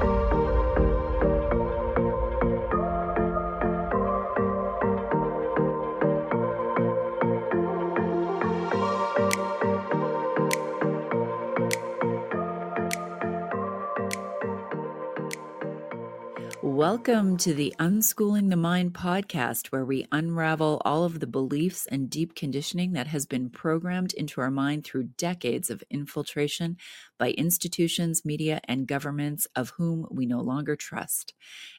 thank you Welcome to the Unschooling the Mind podcast, where we unravel all of the beliefs and deep conditioning that has been programmed into our mind through decades of infiltration by institutions, media, and governments of whom we no longer trust.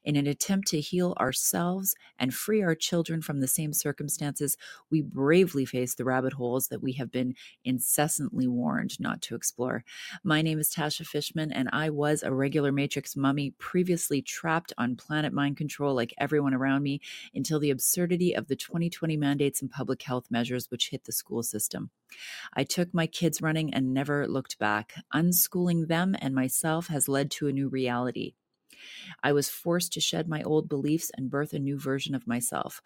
In an attempt to heal ourselves and free our children from the same circumstances, we bravely face the rabbit holes that we have been incessantly warned not to explore. My name is Tasha Fishman, and I was a regular Matrix mummy previously trapped on planet mind control like everyone around me until the absurdity of the 2020 mandates and public health measures which hit the school system. I took my kids running and never looked back. Unschooling them and myself has led to a new reality. I was forced to shed my old beliefs and birth a new version of myself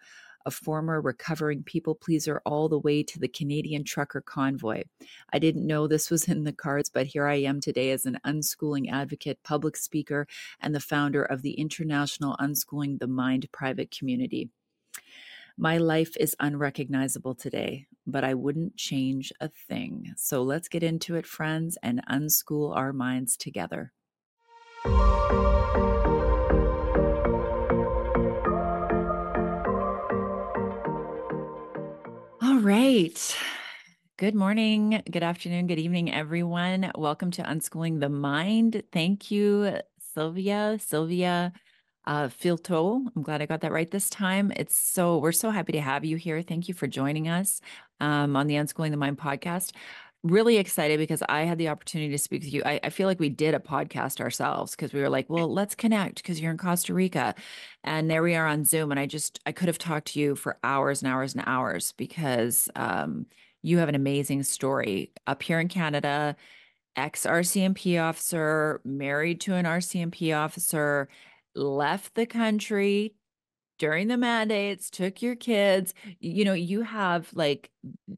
a former recovering people pleaser all the way to the Canadian trucker convoy. I didn't know this was in the cards, but here I am today as an unschooling advocate, public speaker, and the founder of the International Unschooling the Mind private community. My life is unrecognizable today, but I wouldn't change a thing. So let's get into it, friends, and unschool our minds together. Right. Good morning, good afternoon, good evening, everyone. Welcome to Unschooling the Mind. Thank you, Selvia, Selvia uh, Filteau. I'm glad I got that right this time. It's so, we're so happy to have you here. Thank you for joining us um, on the Unschooling the Mind podcast really excited because I had the opportunity to speak with you. I, I feel like we did a podcast ourselves because we were like, well, let's connect because you're in Costa Rica. And there we are on Zoom. And I just, I could have talked to you for hours and hours and hours because um, you have an amazing story up here in Canada, ex RCMP officer, married to an RCMP officer, left the country during the mandates, took your kids. You know, you have like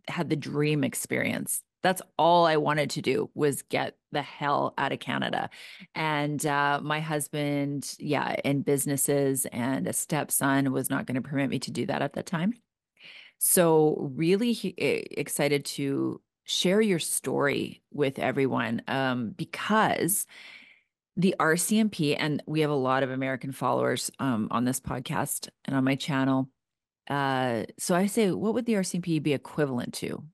had the dream experience that's all I wanted to do was get the hell out of Canada. And uh, my husband, yeah, in businesses and a stepson was not going to permit me to do that at the time. So, really excited to share your story with everyone um, because the RCMP, and we have a lot of American followers um, on this podcast and on my channel. Uh, so I say, what would the RCMP be equivalent to?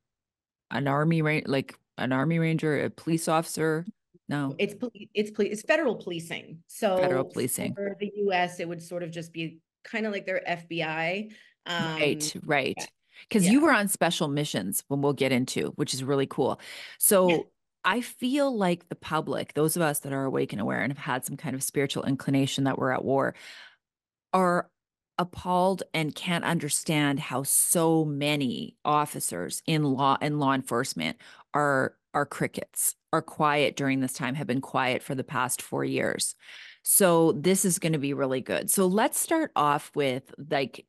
An army like an army ranger, a police officer? No, It's it's it's federal policing. So Federal policing. for the US, it would sort of just be kind of like their FBI. right, um, right. Because you were on special missions, when we'll get into, which is really cool. So I feel like the public, those of us that are awake and aware and have had some kind of spiritual inclination that we're at war, are appalled and can't understand how so many officers in law and law enforcement are are crickets are quiet during this time have been quiet for the past 4 years. So this is going to be really good. So let's start off with like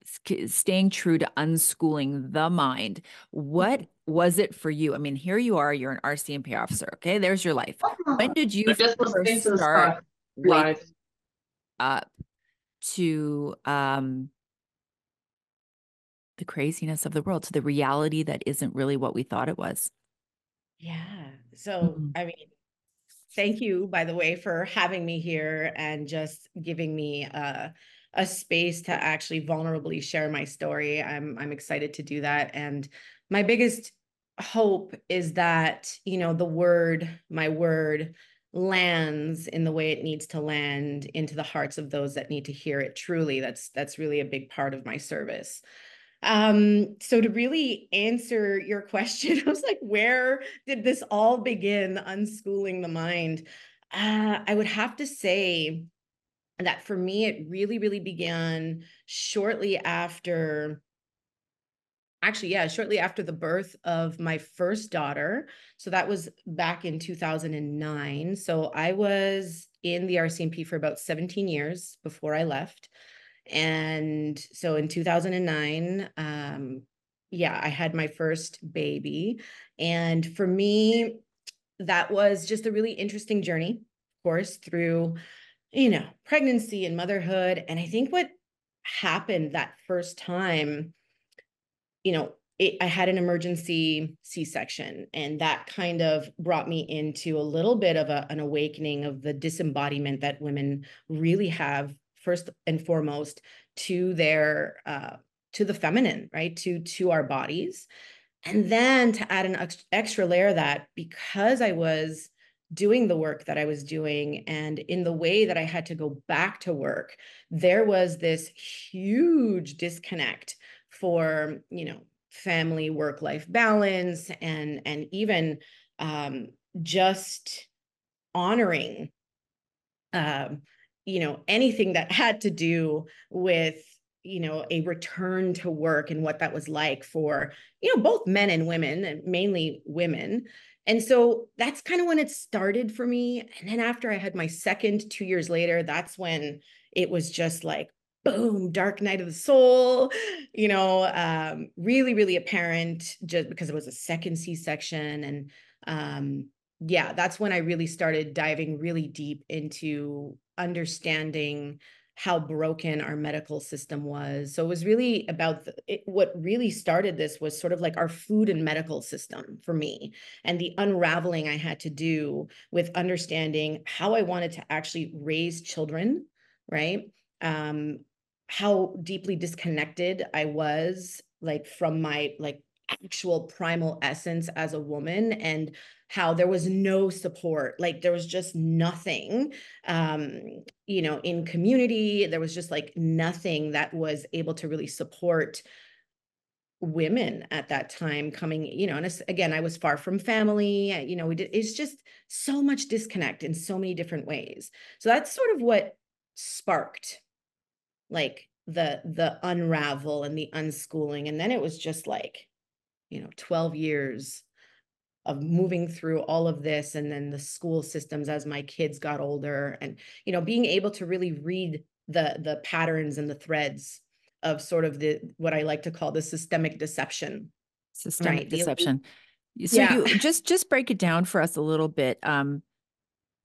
staying true to unschooling the mind. What mm-hmm. was it for you? I mean here you are you're an rcmp officer okay? There's your life. When did you first start wake up to um, the craziness of the world, to the reality that isn't really what we thought it was. Yeah. So, mm-hmm. I mean, thank you, by the way, for having me here and just giving me a, a space to actually vulnerably share my story. I'm I'm excited to do that. And my biggest hope is that, you know, the word, my word, lands in the way it needs to land into the hearts of those that need to hear it truly. That's that's really a big part of my service. Um so to really answer your question i was like where did this all begin? Unschooling the mind. Uh, i would have to say that for me it really really began shortly after actually, yeah, shortly after the birth of my first daughter. So that was back in 2009. So I was in the RCMP for about 17 years before I left. And so in 2009, um, yeah, I had my first baby. And for me, that was just a really interesting journey, of course, through you know, pregnancy and motherhood. And I think what happened that first time, you know, it, I had an emergency C section, and that kind of brought me into a little bit of a, an awakening of the disembodiment that women really have, first and foremost, to their uh, to the feminine, right? To to our bodies, and then to add an extra layer that because I was doing the work that I was doing and in the way that I had to go back to work, there was this huge disconnect for, you know, family work life balance and and even um, just honoring um, you know anything that had to do with you know a return to work and what that was like for you know both men and women and mainly women. And so that's kind of when it started for me. And then after i had my second 2 years later that's when it was just like boom dark night of the soul you know um, really really apparent just because it was a second c-section and um, yeah that's when i really started diving really deep into understanding how broken our medical system was. So it was really about the, it, what really started this was sort of like our food and medical system for me and the unraveling I had to do with understanding how I wanted to actually raise children, right? Um, how deeply disconnected I was like from my like actual primal essence as a woman and how there was no support like there was just nothing um you know in community. There was just like nothing that was able to really support women at that time coming you know and again i was far from family. You know we did it's just so much disconnect in so many different ways. So that's sort of what sparked like the the unravel and the unschooling and then it was just like you know 12 years of moving through all of this and then the school systems as my kids got older and you know being able to really read the the patterns and the threads of sort of the what I like to call the systemic deception systemic right? deception so yeah. you just just break it down for us a little bit um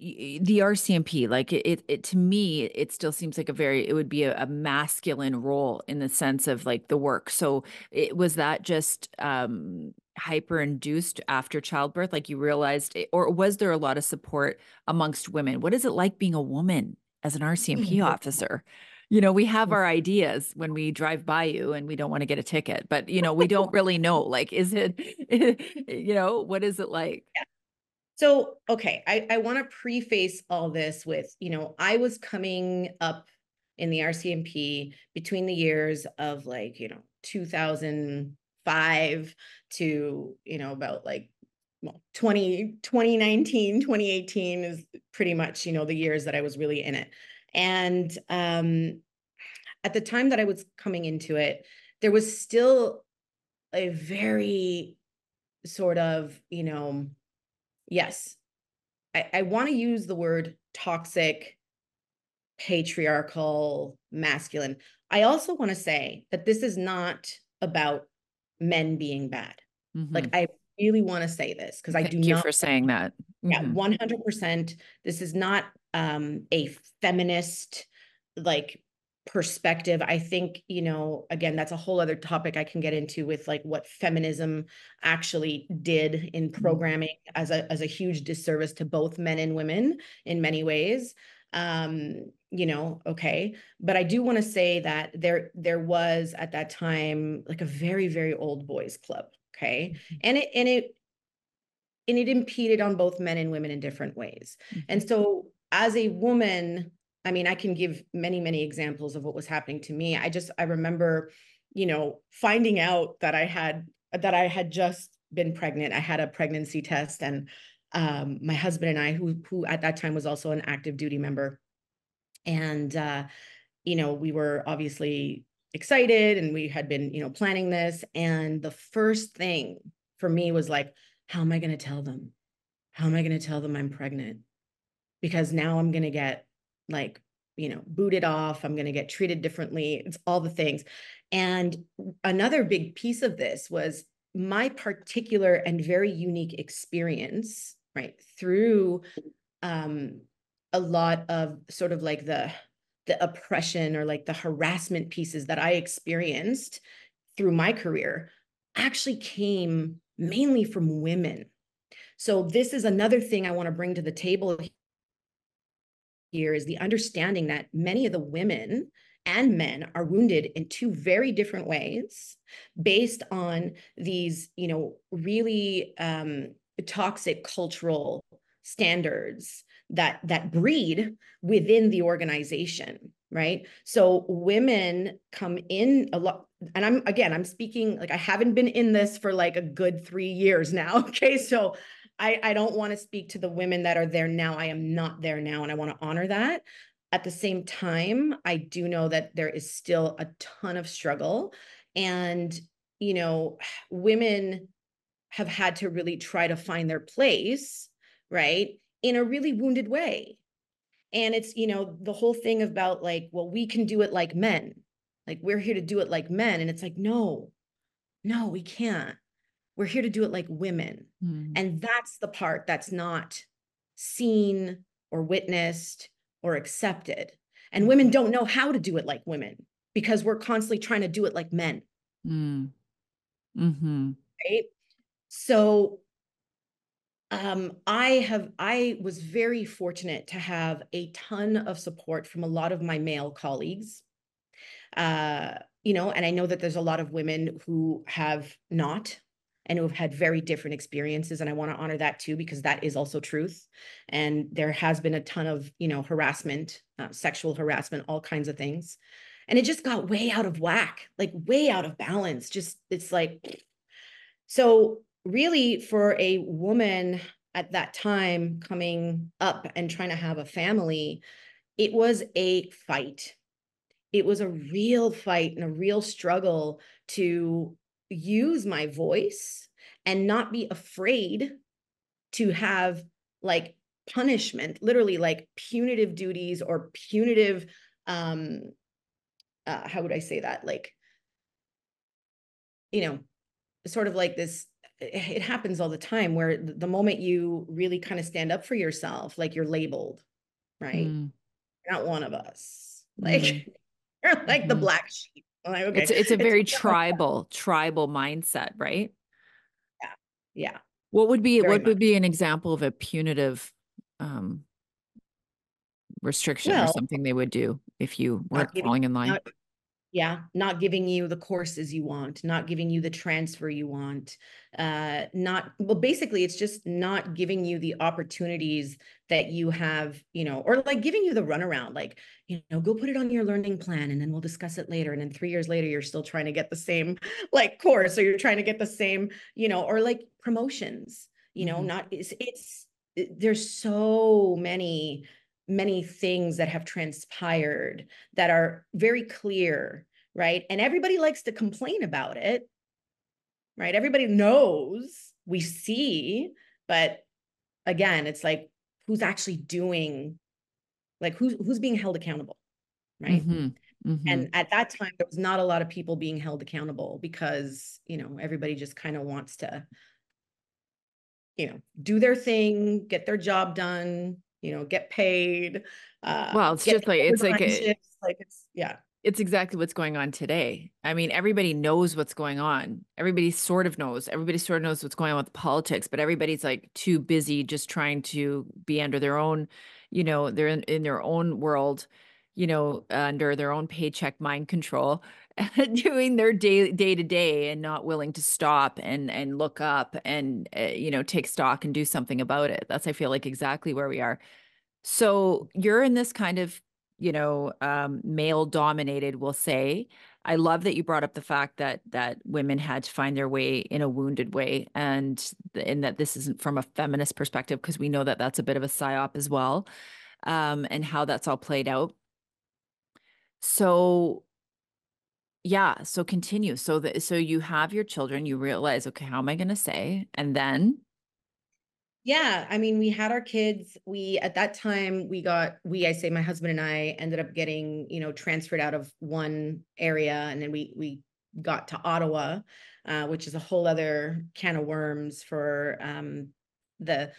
the RCMP, like it, it, it, to me, it still seems like a very, it would be a, a, masculine role in the sense of like the work. So it was that just um, hyper induced after childbirth, like you realized, it, or was there a lot of support amongst women? What is it like being a woman as an RCMP officer? You know, we have our ideas when we drive by you and we don't want to get a ticket, but you know, we don't really know. Like, is it, you know, what is it like? So, okay, I, I want to preface all this with, you know, I was coming up in the RCMP between the years of like, you know, 2005 to, you know, about like well, 20, 2019, 2018 is pretty much, you know, the years that I was really in it. And um, at the time that I was coming into it, there was still a very sort of, you know, yes, I, I want to use the word toxic, patriarchal, masculine. I also want to say that this is not about men being bad. Mm-hmm. Like I really want to say this because I do not. Thank you for saying that. Mm-hmm. Yeah, 100%. This is not um a feminist like perspective i think you know again that's a whole other topic i can get into with like what feminism actually did in mm-hmm. programming as a as a huge disservice to both men and women in many ways um you know okay but i do want to say that there there was at that time like a very very old boys club okay mm-hmm. and it and it and it impeded on both men and women in different ways mm-hmm. and so as a woman I mean, I can give many, many examples of what was happening to me. I just, I remember, you know, finding out that I had, that I had just been pregnant. I had a pregnancy test and um, my husband and I, who, who at that time was also an active duty member. And, uh, you know, we were obviously excited and we had been, you know, planning this. And the first thing for me was like, how am I going to tell them? How am I going to tell them I'm pregnant? Because now I'm going to get like you know booted off i'm going to get treated differently it's all the things and another big piece of this was my particular and very unique experience right through um a lot of sort of like the the oppression or like the harassment pieces that I experienced through my career actually came mainly from women. So this is another thing I want to bring to the table here is the understanding that many of the women and men are wounded in two very different ways based on these you know really um, toxic cultural standards that that breed within the organization right? So women come in a lot and i'm again i'm speaking like i haven't been in this for like a good 3 years now okay? So i i don't want to speak to the women that are there now. I am not there now and i want to honor that. At the same time i do know that there is still a ton of struggle and you know women have had to really try to find their place right in a really wounded way. And it's you know the whole thing about like well we can do it like men. Like we're here to do it like men and it's like no no we can't we're here to do it like women mm. and that's the part that's not seen or witnessed or accepted and women mm-hmm. don't know how to do it like women because we're constantly trying to do it like men mm. mm-hmm. right so um, I have I was very fortunate to have a ton of support from a lot of my male colleagues. Uh, you know, and I know that there's a lot of women who have not and who have had very different experiences and I want to honor that too because that is also truth. And there has been a ton of, you know, harassment, uh, sexual harassment, all kinds of things. And it just got way out of whack, like way out of balance. Just it's like so really for a woman at that time coming up and trying to have a family, it was a fight. It was a real fight and a real struggle to use my voice and not be afraid to have like punishment, literally like punitive duties or punitive um uh how would I say that? Like you know, sort of like this it happens all the time where the moment you really kind of stand up for yourself, like you're labeled, right? Mm. Not one of us. Like mm. you're like mm-hmm. the black sheep. Like, okay. It's it's a very it's tribal, tribal mindset, right? Yeah. Yeah. What would be very what much. would be an example of a punitive um restriction well, or something they would do if you weren't falling in line? Not, yeah not giving you the courses you want not giving you the transfer you want uh not well basically it's just not giving you the opportunities that you have you know or like giving you the runaround like you know go put it on your learning plan and then we'll discuss it later and then 3 years later you're still trying to get the same like course or you're trying to get the same you know or like promotions you know mm-hmm. not it's it's there's so many many things that have transpired that are very clear, right? And everybody likes to complain about it, right? Everybody knows, we see, but again, it's like who's actually doing like who's who's being held accountable, right? Mm-hmm. Mm-hmm. And at that time, there was not a lot of people being held accountable because, you know, everybody just kind of wants to, you know, do their thing, get their job done, you know, get paid. Uh, well, it's just like it's like a, like it's yeah. It's exactly what's going on today. I mean, everybody knows what's going on. Everybody sort of knows. Everybody sort of knows what's going on with politics, but everybody's like too busy just trying to be under their own, you know, they're in, in their own world, you know, under their own paycheck mind control doing their day day to day and not willing to stop and and look up and uh, you know take stock and do something about it. That's i feel like exactly where we are. So you're in this kind of you know um, male dominated we'll say. I love that you brought up the fact that that women had to find their way in a wounded way and in that this isn't from a feminist perspective because we know that that's a bit of a psyop as well um, and how that's all played out. So yeah, so continue. So that so you have your children, you realize, okay, how am I going to say? And then yeah, I mean, we had our kids. We at that time we got we I say my husband and I ended up getting, you know, transferred out of one area and then we we got to Ottawa, uh, which is a whole other can of worms for um the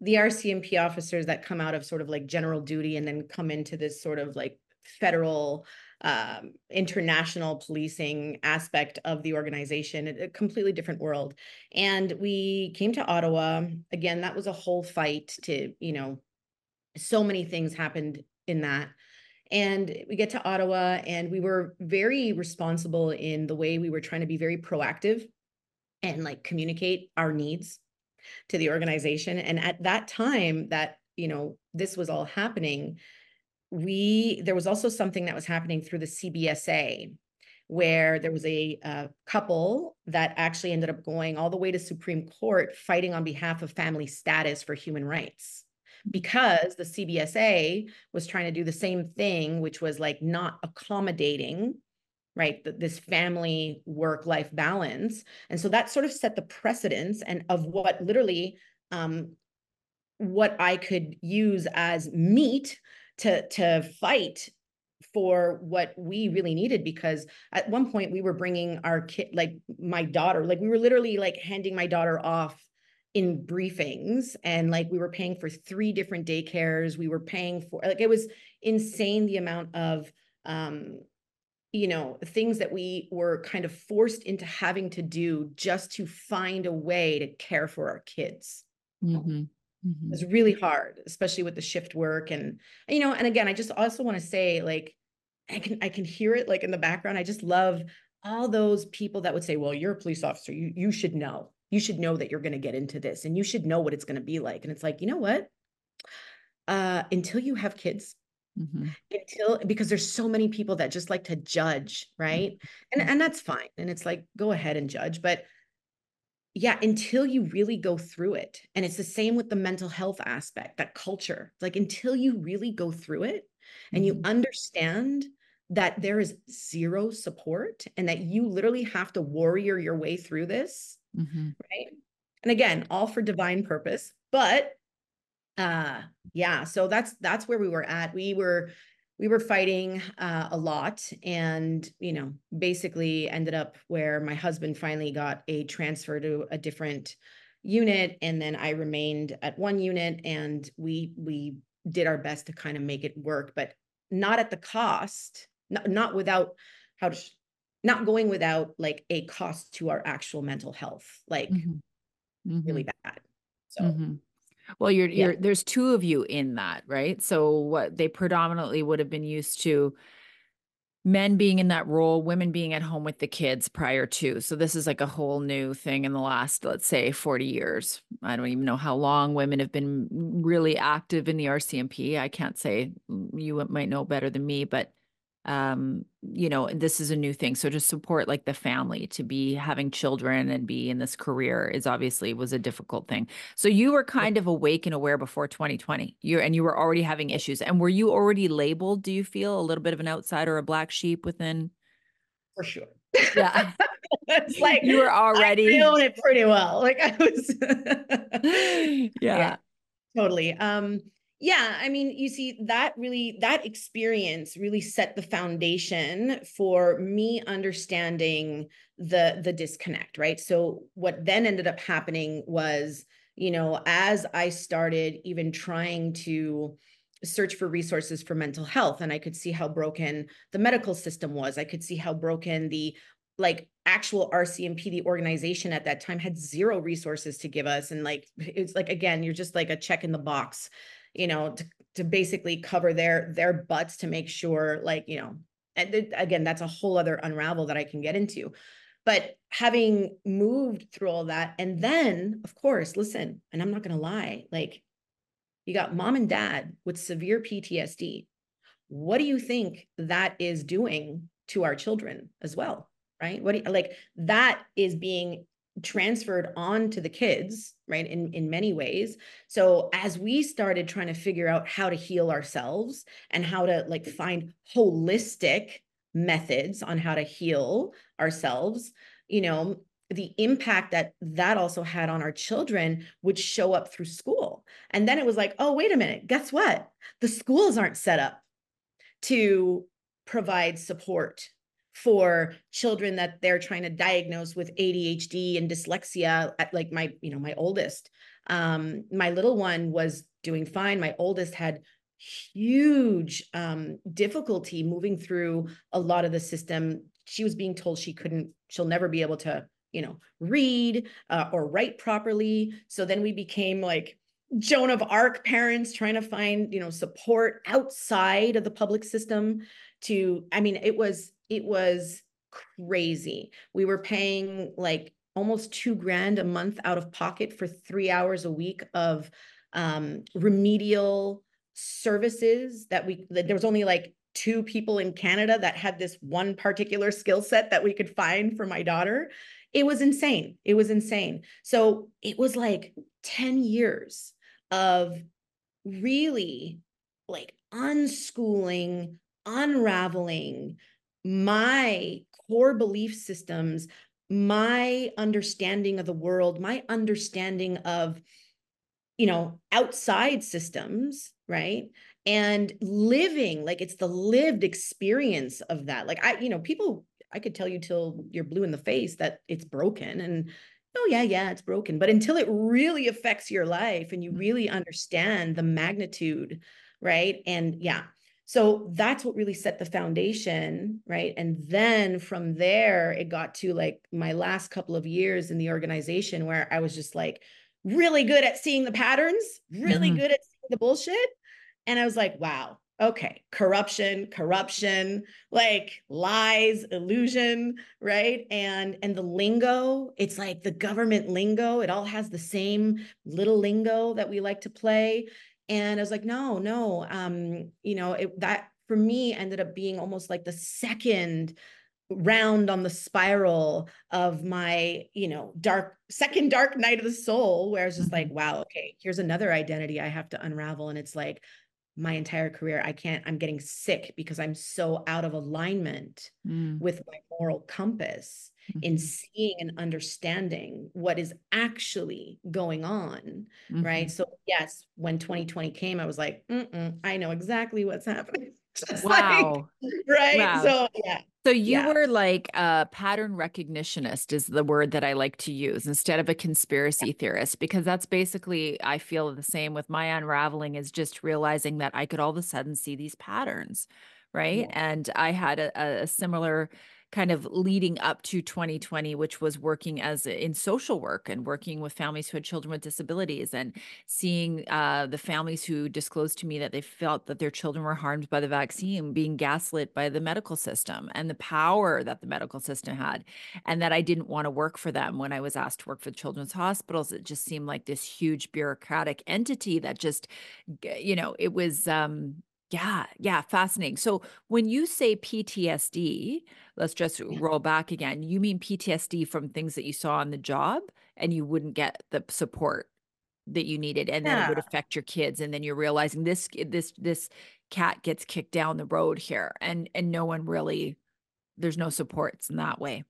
the RCMP officers that come out of sort of like general duty and then come into this sort of like federal um, international policing aspect of the organization, a, a completely different world. And we came to Ottawa. Again, that was a whole fight to, you know, so many things happened in that. And we get to Ottawa, and we were very responsible in the way we were trying to be very proactive and like communicate our needs to the organization. And at that time, that, you know, this was all happening, we there was also something that was happening through the CBSA where there was a, a, couple that actually ended up going all the way to Supreme Court fighting on behalf of family status for human rights because the CBSA was trying to do the same thing which was like not accommodating right this family work life balance. And so that sort of set the precedence and of what literally um what I could use as meat to to fight for what we really needed because at one point we were bringing our kid like my daughter like we were literally like handing my daughter off in briefings and like we were paying for three different daycares we were paying for like it was insane the amount of um you know things that we were kind of forced into having to do just to find a way to care for our kids mm-hmm. Mm-hmm. It's really hard, especially with the shift work and you know, and again, I just also want to say like I can I can hear it like in the background. I just love all those people that would say, "Well, you're a police officer. You you should know. You should know that you're going to get into this and you should know what it's going to be like." And it's like, "You know what? Uh until you have kids, Mm-hmm. until because there's so many people that just like to judge right mm-hmm. and and that's fine and it's like go ahead and judge but yeah until you really go through it and it's the same with the mental health aspect that culture like until you really go through it and you mm-hmm. understand that there is zero support and that you literally have to warrior your way through this mm-hmm. right and again all for divine purpose but uh yeah so that's that's where we were at we were we were fighting uh, a lot and you know basically ended up where my husband finally got a transfer to a different unit and then i remained at one unit and we we did our best to kind of make it work but not at the cost not, not without how to not going without like a cost to our actual mental health like mm-hmm. Mm-hmm. really bad so mm-hmm. Well, you're Yeah. you're there's two of you in that, right? So what they predominantly would have been used to men being in that role, women being at home with the kids prior to. So this is like a whole new thing in the last, let's say, 40 years. I don't even know how long women have been really active in the RCMP. I can't say mm, you might know better than me, but um you know this is a new thing. So to support like the family to be having children and be in this career is obviously was a difficult thing. So you were kind of awake and aware before 2020 you and you were already having issues. And were you already labeled do you feel a little bit of an outsider a black sheep within for sure. Yeah. It's like you were already doing it pretty well. Like i was yeah. yeah totally. Um yeah, I mean, you see, that really, that experience really set the foundation for me understanding the the disconnect, right? So what then ended up happening was, you know, as I started even trying to search for resources for mental health and I could see how broken the medical system was. I could see how broken the like actual RCMP, the organization at that time had zero resources to give us. And like, it's like, again, you're just like a check in the box you know, to, to basically cover their their butts to make sure, like, you know, and th- again, that's a whole other unravel that I can get into. But having moved through all that, and then, of course, listen, and I'm not going to lie, like, you got mom and dad with severe PTSD. What do you think that is doing to our children as well? Right? What do you, like that is being transferred on to the kids right in in many ways. So as we started trying to figure out how to heal ourselves and how to like find holistic methods on how to heal ourselves you know the impact that that also had on our children would show up through school. And then it was like oh wait a minute. Guess what? The schools aren't set up to provide support for children that they're trying to diagnose with ADHD and dyslexia at like my you know my oldest. Um my little one was doing fine. My oldest had huge um difficulty moving through a lot of the system. She was being told she couldn't she'll never be able to you know read uh, or write properly. So then we became like Joan of Arc parents trying to find, you know, support outside of the public system to I mean it was it was crazy. We were paying like almost 2 grand a month out of pocket for 3 hours a week of um remedial services that we that there was only like two people in Canada that had this one particular skill set that we could find for my daughter. It was insane. It was insane. So it was like 10 years of really like unschooling, unraveling my core belief systems, my understanding of the world, my understanding of, you know, outside systems, right? And living like it's the lived experience of that. Like, I, you know, people, I could tell you till you're blue in the face that it's broken and oh yeah yeah it's broken but until it really affects your life and you really mm-hmm. understand the magnitude right and yeah so that's what really set the foundation right? And then from there it got to like my last couple of years in the organization where i was just like really good at seeing the patterns really mm-hmm. good at seeing the bullshit. And i was like wow okay corruption corruption like lies illusion right? And and the lingo it's like the government lingo it all has the same little lingo that we like to play and i was like no no um you know it that for me ended up being almost like the second round on the spiral of my you know dark second dark night of the soul where it's just like mm-hmm. wow okay here's another identity i have to unravel and it's like my entire career i can't i'm getting sick because i'm so out of alignment mm. with my moral compass mm-hmm. in seeing and understanding what is actually going on mm-hmm. right so yes when 2020 came i was like i know exactly what's happening wow like, right wow. so yeah so you yeah. were like a pattern recognitionist is the word that I like to use instead of a conspiracy yeah. theorist because that's basically I feel the same with my unraveling is just realizing that I could all of a sudden see these patterns, right? Yeah. And I had a, a similar kind of leading up to 2020 which was working as in social work and working with families who had children with disabilities and seeing uh, the families who disclosed to me that they felt that their children were harmed by the vaccine being gaslit by the medical system and the power that the medical system had and that I didn't want to work for them when I was asked to work for children's hospitals. It just seemed like this huge bureaucratic entity that just you know it was um yeah, yeah, fascinating. So when you say PTSD, let's just roll back again. You mean PTSD from things that you saw on the job and you wouldn't get the support that you needed and then it would affect your kids and then you're realizing this this this cat gets kicked down the road here and and no one really there's no supports in that way.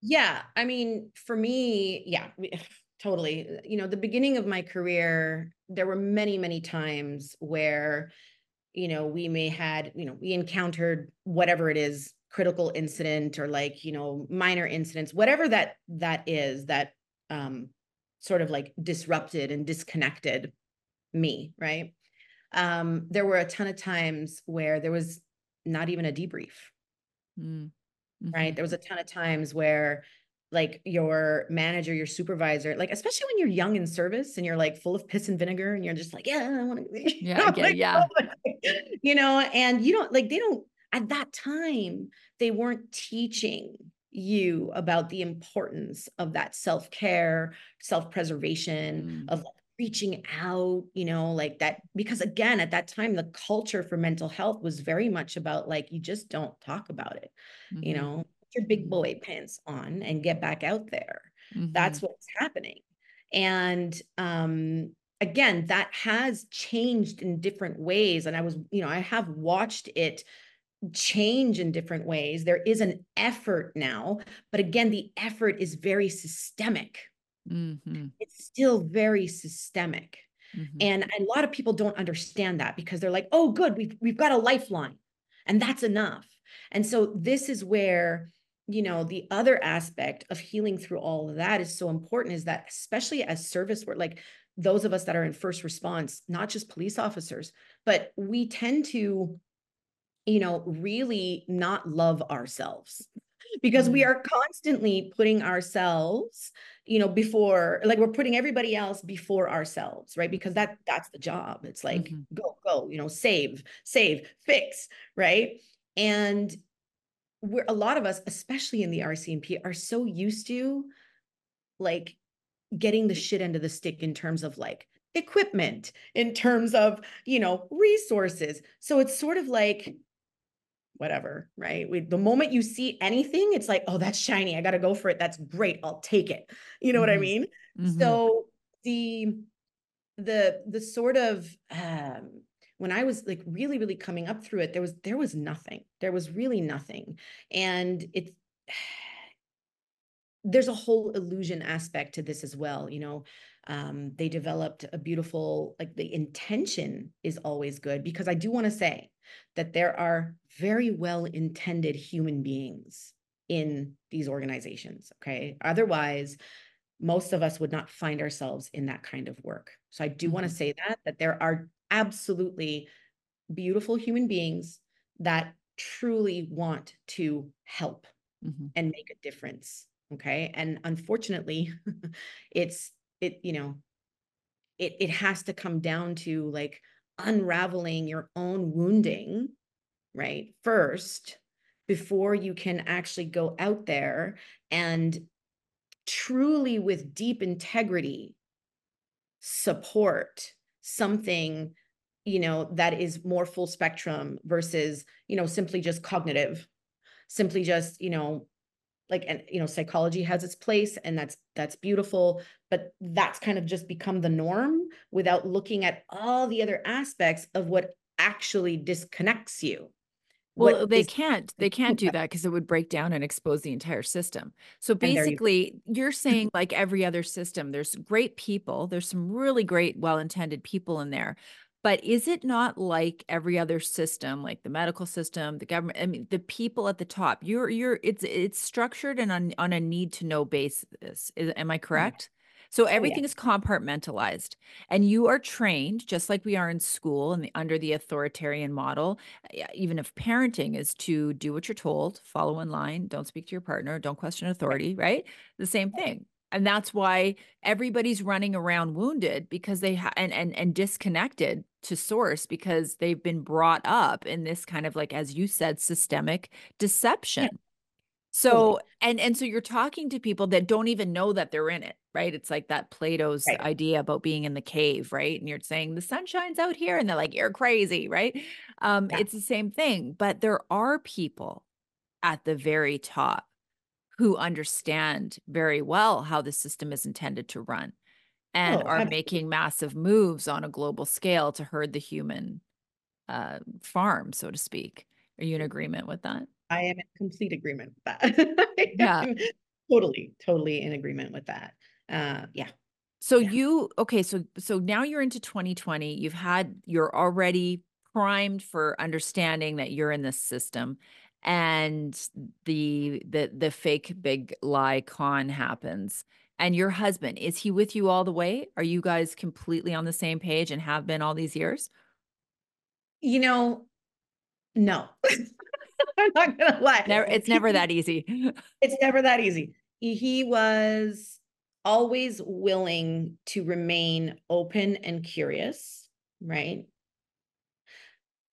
Yeah, I mean, for me, yeah, totally. You know, the beginning of my career, there were many, many times where you know we may had you know we encountered whatever it is critical incident or like you know minor incidents whatever that that is that um sort of like disrupted and disconnected me right? Um there were a ton of times where there was not even a debrief. Mm. hmm right there was a ton of times where like your manager, your supervisor, like especially when you're young in service and you're like full of piss and vinegar and you're just like, yeah, I want to, yeah, like, yeah, you know, and you don't like they don't at that time they weren't teaching you about the importance of that self care, self preservation, mm. of like reaching out, you know, like that because again at that time the culture for mental health was very much about like you just don't talk about it, mm-hmm. you know your big mm-hmm. boy pants on and get back out there. Mm-hmm. That's what's happening. And um, again, that has changed in different ways. And I was, you know, I have watched it change in different ways. There is an effort now, but again, the effort is very systemic. Mm-hmm. It's still very systemic. Mm-hmm. And a lot of people don't understand that because they're like, oh, good, we've, we've got a lifeline and that's enough And so this is where you know the other aspect of healing through all of that is so important is that especially as service work like those of us that are in first response not just police officers but we tend to you know really not love ourselves because we mm. are constantly putting ourselves you know before like we're putting everybody else before ourselves right because that that's the job it's like mm-hmm. go go you know save save fix right and we're a lot of us especially in the rcmp are so used to like getting the shit end of the stick in terms of like equipment in terms of you know resources so it's sort of like whatever, right? We, the moment you see anything, it's like, oh, that's shiny. I got to go for it. That's great. I'll take it. You know mm-hmm. what I mm-hmm. mean? Mm-hmm. So the the the sort of um when I was like really really coming up through it, there was there was nothing. There was really nothing, and it's there's a whole illusion aspect to this as well. You know, um, they developed a beautiful like the intention is always good because I do want to say that there are very well intended human beings in these organizations. Okay. Otherwise, most of us would not find ourselves in that kind of work. So I do mm-hmm. want to say that that there are absolutely beautiful human beings that truly want to help mm-hmm. and make a difference. Okay. And unfortunately, it's it, you know, it it has to come down to like unraveling your own wounding, right? First, before you can actually go out there and truly with deep integrity support something you know that is more full spectrum versus you know simply just cognitive simply just you know like and you know psychology has its place and that's that's beautiful but that's kind of just become the norm without looking at all the other aspects of what actually disconnects you. Well they is- can't they can't do that because it would break down and expose the entire system. So basically you- you're saying like every other system there's great people there's some really great well-intended people in there but is it not like every other system, like the medical system, the government? I mean, the people at the top. You're you're it's it's structured and on on a need to know basis. Is, am I mm. correct? So everything oh, yeah. is compartmentalized, and you are trained just like we are in school and under the authoritarian model. Even if parenting is to do what you're told, follow in line, don't speak to your partner, don't question authority, right? The same thing and that's why everybody's running around wounded because they ha- and and and disconnected to source because they've been brought up in this kind of like as you said systemic deception yeah. so and and so you're talking to people that don't even know that they're in it right it's like that plato's right. idea about being in the cave right and you're saying the sun shines out here and they're like you're crazy right um yeah. it's the same thing but there are people at the very top who understand very well how the system is intended to run and oh, are absolutely. making massive moves on a global scale to herd the human uh, farm, so to speak. Are you in agreement with that? I am in complete agreement with that. yeah. totally, totally in agreement with that. Uh, yeah. So yeah. you okay, so so now you're into 2020. You've had you're already primed for understanding that you're in this system and the the the fake big lie con happens and your husband is he with you all the way? Are you guys completely on the same page and have been all these years? You know no. I'm not gonna lie. Never, it's never that easy. It's never that easy. He was always willing to remain open and curious right?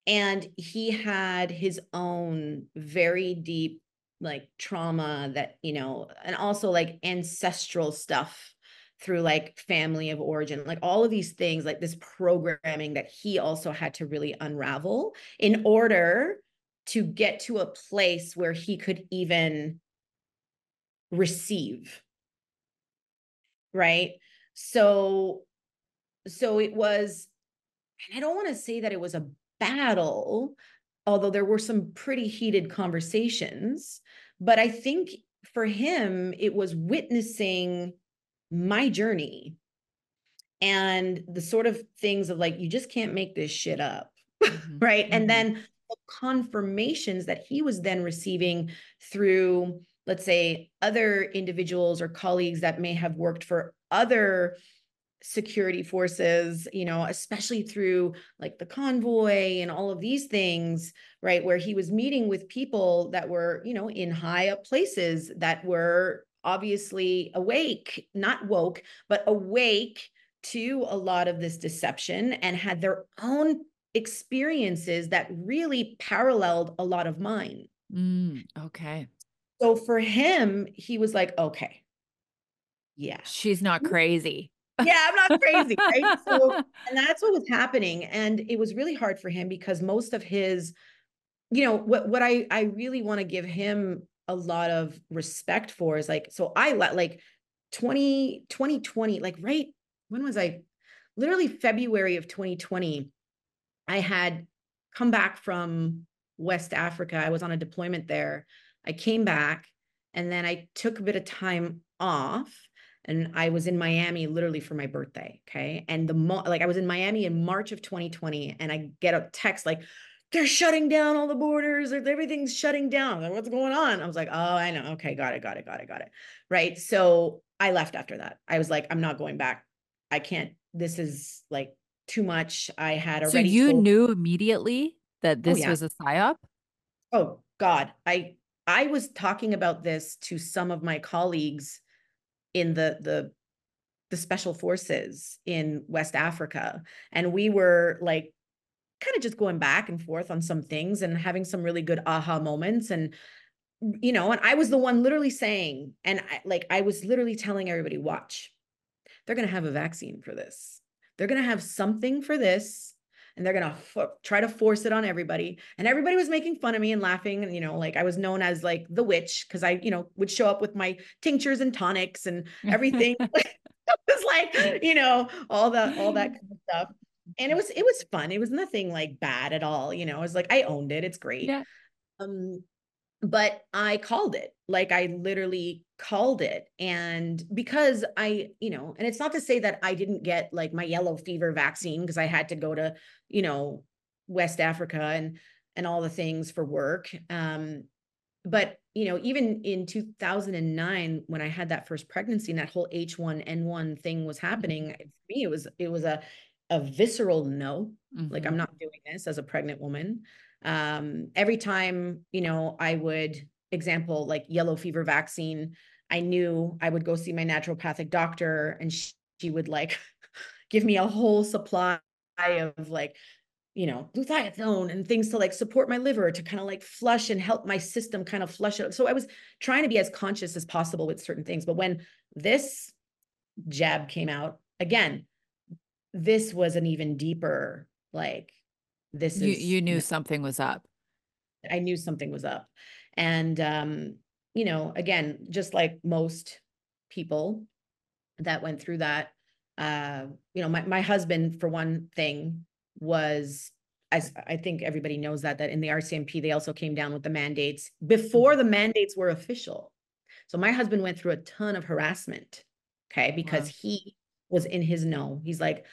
And he had his own very deep like trauma that you know and also like ancestral stuff through like family of origin like all of these things like this programming that he also had to really unravel in order to get to a place where he could even receive. Right? So so it was and i don't want to say that it was a battle, although there were some pretty heated conversations. But I think for him, it was witnessing my journey and the sort of things of like, you just can't make this shit up. Mm-hmm. right. Mm-hmm. And then confirmations that he was then receiving through let's say other individuals or colleagues that may have worked for other security forces you know especially through like the convoy and all of these things right where he was meeting with people that were you know in high up places that were obviously awake not woke but awake to a lot of this deception and had their own experiences that really paralleled a lot of mine. Mm, okay. So for him he was like okay. Yeah. She's not crazy yeah, I'm not crazy, right? So, and that's what was happening, and it was really hard for him because most of his, you know, what what I I really want to give him a lot of respect for is like, so I let like 20 2020, like right when was I? Literally February of 2020, I had come back from West Africa. I was on a deployment there. I came back and then I took a bit of time off and I was in Miami literally for my birthday. Okay. And the mo- like I was in Miami in March of 2020 and I get a text like, they're shutting down all the borders or everything's shutting down. Like, what's going on? I was like, oh, I know. Okay, got it, got it, got it, got it. Right. So I left after that. I was like, I'm not going back. I can't, this is like too much. I had already. So you told- knew immediately that oh, this oh, yeah. was a psyop? Oh God. I I was talking about this to some of my colleagues in the the the special forces in West Africa and we were like kind of just going back and forth on some things and having some really good aha moments and you know and I was the one literally saying and I, like I was literally telling everybody watch. They're going to have a vaccine for this. They're going to have something for this and they're gonna f- try to force it on everybody. And everybody was making fun of me and laughing and you know like i was known as like the witch because i you know would show up with my tinctures and tonics and everything. It was like you know all the all that kind of stuff. And it was it was fun. It was nothing like bad at all you know it was like i owned it. It's great. Yeah. um but I called it. Like I literally called it. And because I, you know, and it's not to say that I didn't get like my yellow fever vaccine because I had to go to, you know, West Africa and and all the things for work. Um, but you know, even in 2009, when I had that first pregnancy and that whole H1N1 thing was happening, mm-hmm. for me, it was it was a a visceral no. Mm-hmm. Like I'm mm-hmm. not doing this as a pregnant woman um, every time you know i would example like yellow fever vaccine i knew i would go see my naturopathic doctor and she, she would like give me a whole supply of like you know glutathione and things to like support my liver to kind of like flush and help my system kind of flush it so i was trying to be as conscious as possible with certain things but when this jab came out again this was an even deeper like this you, is you knew something was up i knew something was up and um you know again just like most people that went through that uh you know my, my husband for one thing was as I think everybody knows that that in the RCMP they also came down with the mandates before mm-hmm. the mandates were official. So my husband went through a ton of harassment, okay, because wow. he was in his know. He's like,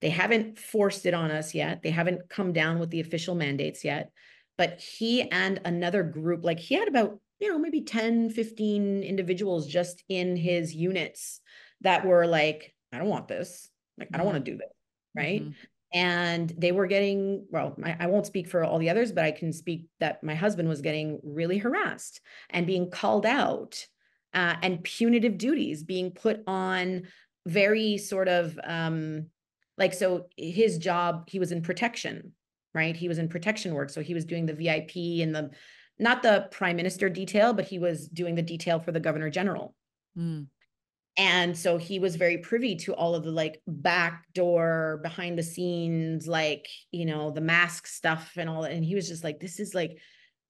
they haven't forced it on us yet. They haven't come down with the official mandates yet. But he and another group, like he had about, you know, maybe 10, 15 individuals just in his units that were like, I don't want this. Like, I don't want to mm-hmm. do this. Right. Mm-hmm. And they were getting, well, I, I won't speak for all the others, but I can speak that my husband was getting really harassed and being called out uh, and punitive duties being put on very sort of um, like so his job he was in protection right? He was in protection work. So he was doing the vip and the not the prime minister detail but he was doing the detail for the governor general. Mm. and so he was very privy to all of the like back door behind the scenes like you know the mask stuff and all that. And he was just like this is like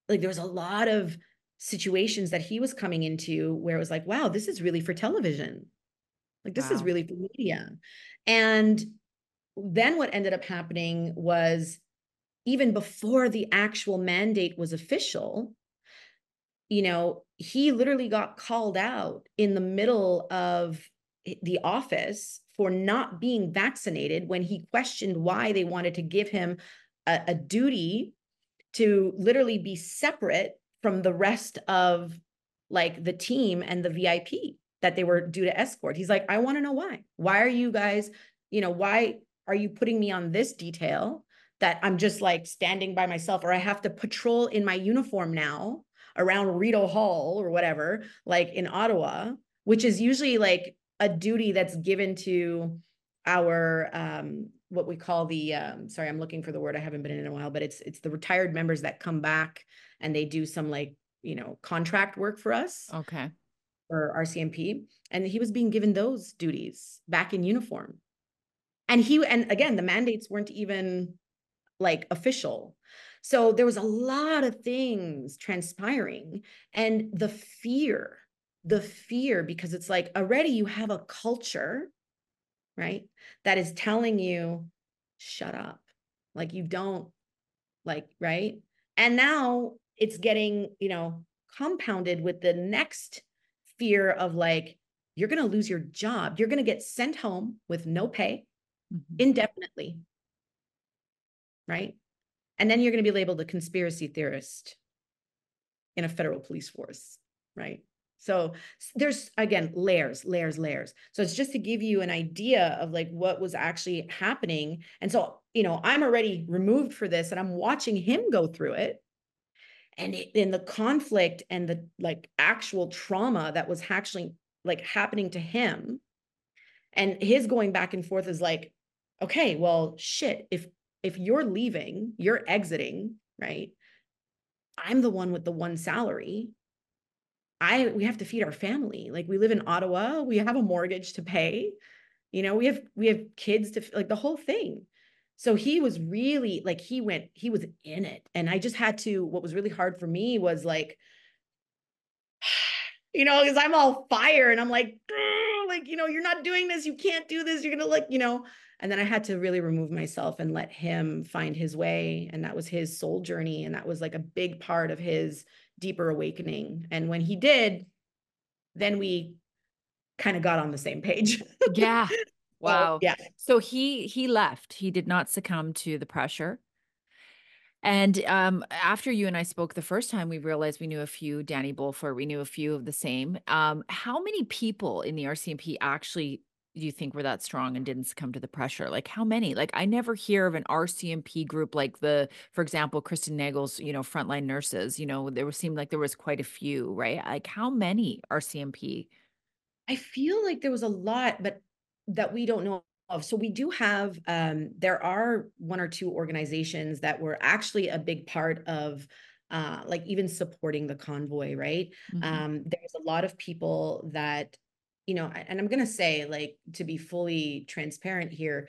like there was a lot of situations that he was coming into where it was like wow this is really for television. Like this wow. is really for media. And then what ended up happening was even before the actual mandate was official, you know, he literally got called out in the middle of the office for not being vaccinated when he questioned why they wanted to give him a, a duty to literally be separate from the rest of like the team and the VIP that they were due to escort. He's like, I want to know why. Why are you guys, you know, why are you putting me on this detail that I'm just like standing by myself or I have to patrol in my uniform now around Rideau Hall or whatever, like in Ottawa, which is usually like a duty that's given to our um what we call the um sorry i'm looking for the word i haven't been in, in a while but it's it's the retired members that come back and they do some like you know contract work for us okay. for rcmp and he was being given those duties back in uniform and he and again the mandates weren't even like official. So there was a lot of things transpiring and the fear the fear because it's like already you have a culture right that is telling you shut up. Like you don't like right? And now it's getting you know compounded with the next fear of like you're going to lose your job. You're going to get sent home with no pay mm-hmm. indefinitely right and then you're going to be labeled a conspiracy theorist in a federal police force right so there's again layers, layers, layers. So it's just to give you an idea of like what was actually happening. And so, you know, I'm already removed for this and I'm watching him go through it. And in the conflict and the like actual trauma that was actually like happening to him. And his going back and forth is like, okay, well, shit, if if you're leaving, you're exiting, right? I'm the one with the one salary I we have to feed our family. Like we live in Ottawa, we have a mortgage to pay. You know, we have we have kids to like the whole thing. So he was really like he went he was in it and I just had to what was really hard for me was like you know, cuz I'm all fire and I'm like like you know, you're not doing this, you can't do this, you're going to like, you know, and then I had to really remove myself and let him find his way and that was his soul journey and that was like a big part of his deeper awakening. And when he did, then we kind of got on the same page. yeah. Wow. So, yeah. So he he left. He did not succumb to the pressure. And um, after you and I spoke the first time, we realized we knew a few Danny Bulford, we knew a few of the same. Um, how many people in the RCMP actually you think were that strong and didn't succumb to the pressure? Like how many? Like I never hear of an RCMP group like the, for example, Kristen Nagle's, you know, frontline nurses. You know, there was seemed like there was quite a few, right? Like how many RCMP? I feel like there was a lot, but that we don't know of. So we do have um there are one or two organizations that were actually a big part of uh like even supporting the convoy, right? Mm-hmm. Um there's a lot of people that you know, and I'm going to say, like, to be fully transparent here,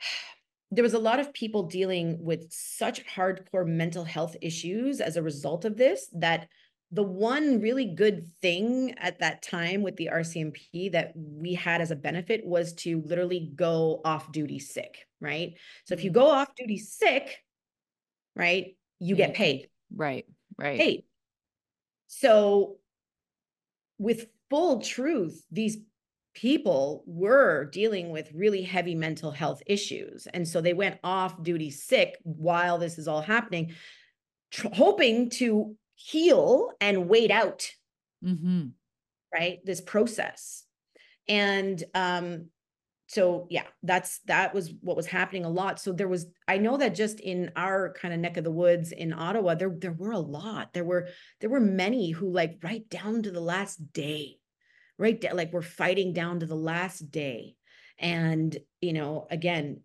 there was a lot of people dealing with such hardcore mental health issues as a result of this that the one really good thing at that time with the RCMP that we had as a benefit was to literally go off duty sick, right? So if you mm-hmm. go off duty sick, right, you get paid. Right, right. Paid. So with full truth, these people were dealing with really heavy mental health issues. And so they went off duty sick while this is all happening, tr- hoping to heal and wait out. Mm-hmm. Right. This process. And um, so yeah that's that was what was happening a lot. So there was i know that just in our kind of neck of the woods in ottawa there there were a lot. There were there were many who like right down to the last day right down like we're fighting down to the last day. And you know again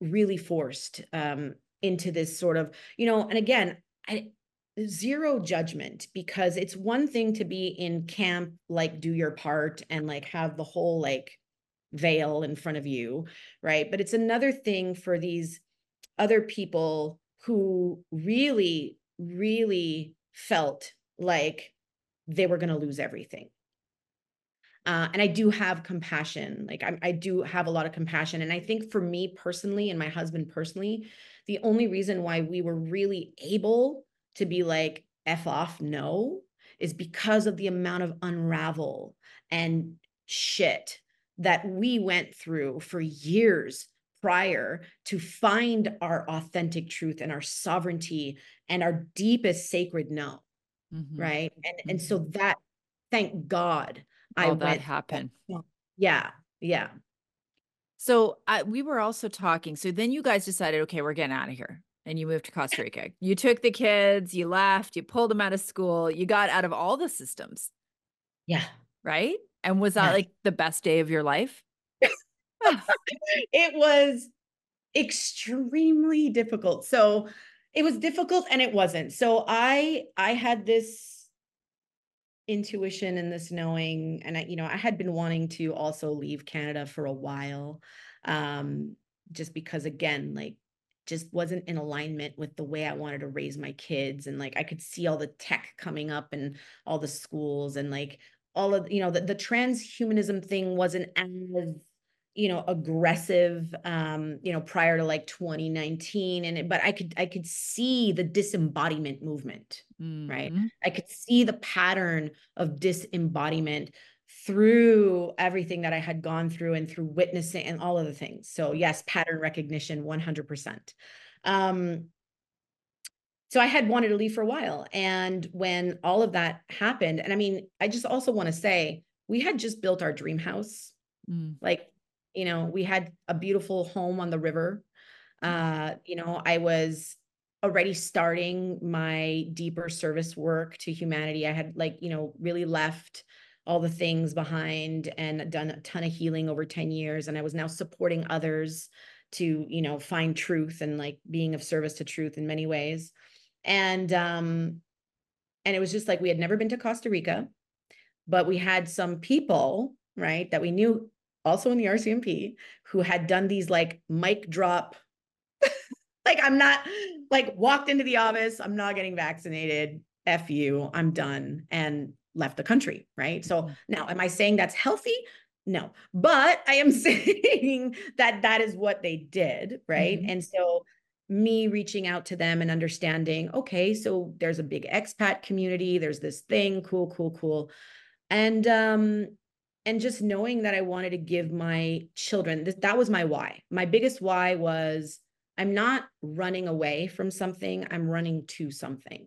really forced um into this sort of you know and again i zero judgment because it's one thing to be in camp like do your part and like have the whole like veil in front of you, right? But it's another thing for these other people who really, really felt like they were going to lose everything. Uh, and I do have compassion. Like I, I do have a lot of compassion. And I think for me personally and my husband personally, the only reason why we were really able to be like, F off, no, is because of the amount of unravel and shit that we went through for years prior to find our authentic truth and our sovereignty and our deepest sacred no. Mm-hmm. Right. And mm-hmm. and so mm-hmm. that thank God All I that happened. Yeah. Yeah. So I, we were also talking. So then you guys decided, okay, we're getting out of here. And you moved to Costa Rica. You took the kids, you left, you pulled them out of school, you got out of all the systems. Yeah. Right. And was that yeah. like the best day of your life? it was extremely difficult. So it was difficult and it wasn't. So I I had this intuition and this knowing and I you know I had been wanting to also leave Canada for a while um just because again like just wasn't in alignment with the way I wanted to raise my kids and like I could see all the tech coming up and all the schools and like all of you know the, the transhumanism thing wasn't as you know aggressive um you know prior to like 2019 and it, but i could i could see the disembodiment movement mm-hmm. right i could see the pattern of disembodiment through everything that i had gone through and through witnessing and all of the things. So yes pattern recognition 100% um so i had wanted to leave for a while and when all of that happened and i mean i just also want to say we had just built our dream house. Mm. like you know we had a beautiful home on the river. Uh you know i was already starting my deeper service work to humanity. I had like you know really left all the things behind and done a ton of healing over 10 years and i was now supporting others to you know find truth and like being of service to truth in many ways and um and it was just like we had never been to costa rica but we had some people right that we knew also in the RCMP, who had done these like mic drop, like I'm not like walked into the office, I'm not getting vaccinated. F you, I'm done and left the country. Right. So mm-hmm. now, am I saying that's healthy? No, but I am saying that that is what they did. Right. Mm-hmm. And so me reaching out to them and understanding, okay, so there's a big expat community, there's this thing, cool, cool, cool. And um, and just knowing that I wanted to give my children this, that was my why. My biggest why was I'm not running away from something, I'm running to something.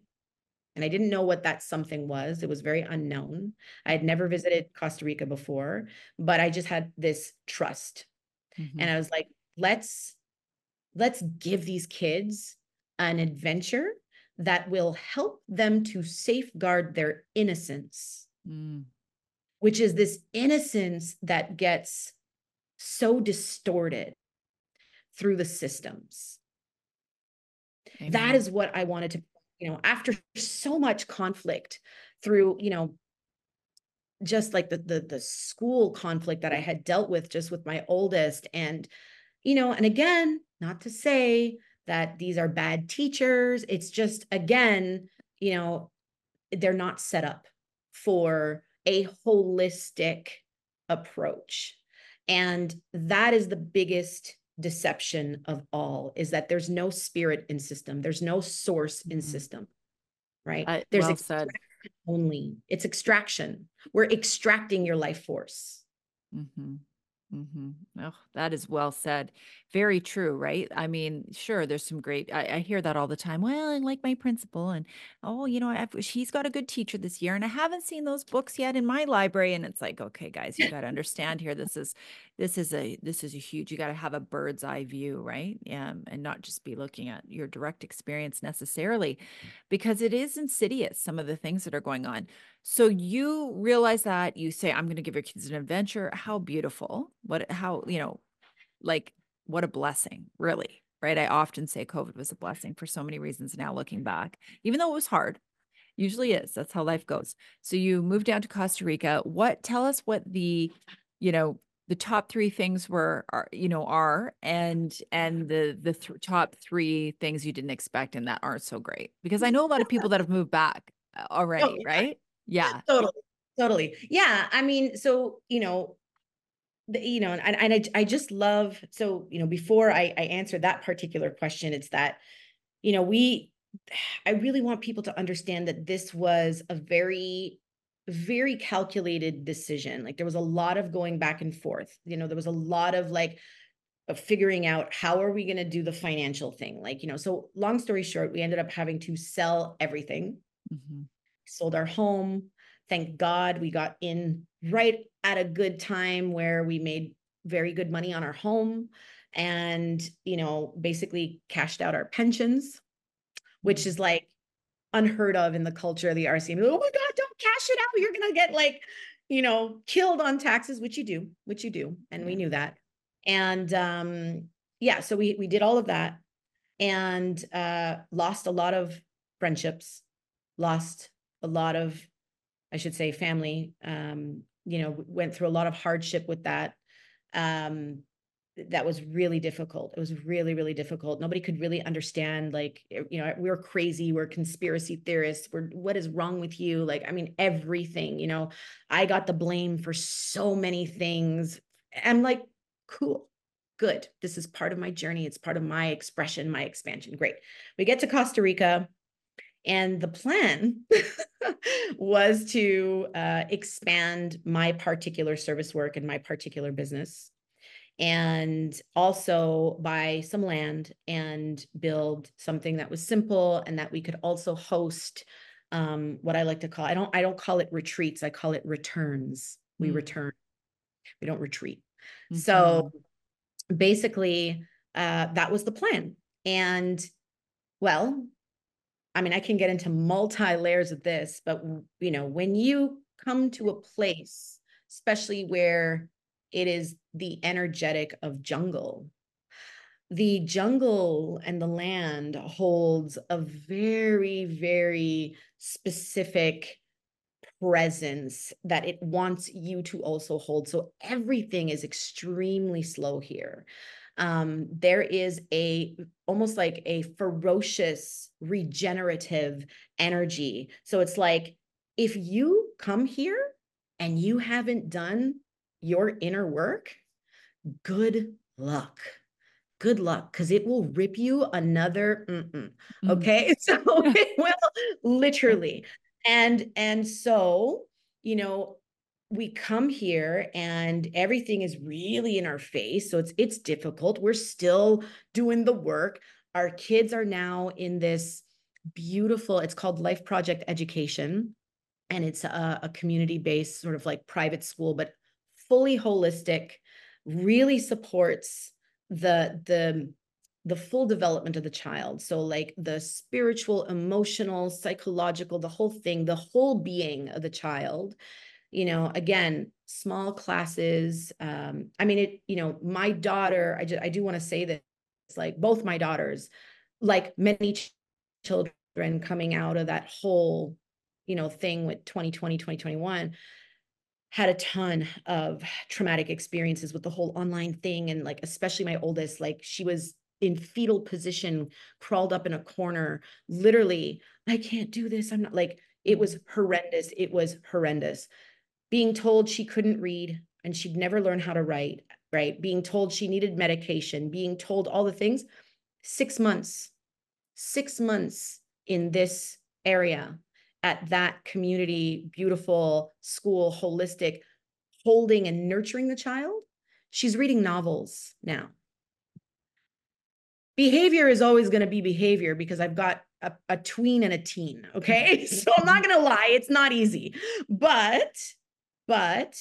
And I didn't know what that something was. It was very unknown. I had never visited Costa Rica before, but I just had this trust. Mm-hmm. And I was like, let's let's give these kids an adventure that will help them to safeguard their innocence. Mm which is this innocence that gets so distorted through the systems. Amen. That is what I wanted to, you know, after so much conflict through, you know, just like the the the school conflict that I had dealt with just with my oldest and you know and again not to say that these are bad teachers it's just again you know they're not set up for a holistic approach. And that is the biggest deception of all is that there's no spirit in system. There's no source in mm-hmm. system, right? I, there's well only. It's extraction. We're extracting your life force. Mm-hmm. Mm-hmm. Oh, that is well said. Very true, right? I mean, sure, there's some great. I, I hear that all the time. Well, I like my principal, and oh, you know, I've, she's got a good teacher this year, and I haven't seen those books yet in my library. And it's like, okay, guys, you got to understand here. This is, this is a, this is a huge. You got to have a bird's eye view, right? Yeah, and not just be looking at your direct experience necessarily, because it is insidious. Some of the things that are going on. So you realize that you say, I'm going to give your kids an adventure. How beautiful. What, how, you know, like what a blessing, really. Right. I often say COVID was a blessing for so many reasons now looking back, even though it was hard. Usually is. That's how life goes. So you moved down to Costa Rica. What tell us what the, you know, the top three things were are you know are and and the the th- top three things you didn't expect and that aren't so great because i know a lot of people that have moved back uh, oh, already oh, yeah. right yeah. Totally. Totally. Yeah. I mean, so, you know, the, you know, and, and I, I just love, so, you know, before I, I answer that particular question, it's that, you know, we, I really want people to understand that this was a very, very calculated decision. Like there was a lot of going back and forth. You know, there was a lot of like of figuring out how are we going to do the financial thing like you know so long story short we ended up having to sell everything mm-hmm. Sold our home thank god we got in right at a good time where we made very good money on our home and you know basically cashed out our pensions which is like unheard of in the culture of the RCMP. Oh my God, don't cash it out. You're gonna get like, you know, killed on taxes, which you do, which you do. And we knew that. And um, yeah, so we we did all of that and uh lost a lot of friendships, lost a lot of, I should say, family. Um, you know, went through a lot of hardship with that. Um, that was really difficult. It was really, really difficult. Nobody could really understand, like, eh, you know, we're crazy, we're conspiracy theorists, we're what is wrong with you? Like, I mean, everything, you know, I got the blame for so many things. I'm like, cool, good. This is part of my journey. It's part of my expression, my expansion. Great. We get to Costa Rica. And the plan was to uh, expand my particular service work and my particular business and also buy some land and build something that was simple and that we could also host um, what I like to call I don't I don't call it retreats I call it returns we mm. return we don't retreat mm-hmm. so basically uh, that was the plan and well I mean I can get into multi layers of this but you know when you come to a place especially where it is the energetic of jungle. The jungle and the land holds a very, very specific presence that it wants you to also hold. So everything is extremely slow here. Um, there is a almost like a ferocious regenerative energy. So it's like if you come here and you haven't done your inner work, good luck. Good luck, because it will rip you another. Mm-mm. Mm. Okay, so it will literally, and and so you know we come here and everything is really in our face so it's it's difficult we're still doing the work our kids are now in this beautiful it's called life project education and it's a, a community based sort of like private school but fully holistic, really supports the the the full development of the child. So like the spiritual, emotional, psychological, the whole thing, the whole being of the child. You know, again, small classes. Um, I mean, it, you know, my daughter, I just I do want to say that it's like both my daughters, like many ch- children coming out of that whole, you know, thing with 2020, 2021 had a ton of traumatic experiences with the whole online thing and like especially my oldest like she was in fetal position crawled up in a corner literally i can't do this i'm not like it was horrendous it was horrendous being told she couldn't read and she'd never learn how to write right being told she needed medication being told all the things 6 months 6 months in this area at that community, beautiful school, holistic, holding and nurturing the child, she's reading novels now. Behavior is always going to be behavior because I've got a, a tween and a teen. Okay. so I'm not going to lie, it's not easy. But, but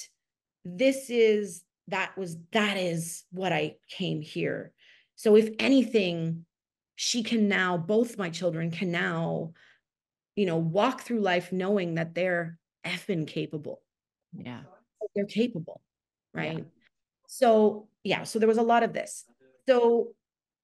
this is, that was, that is what I came here. So if anything, she can now, both my children can now you know, walk through life knowing that they're effing capable. Yeah. They're capable. Right. Yeah. So, yeah. So there was a lot of this. So,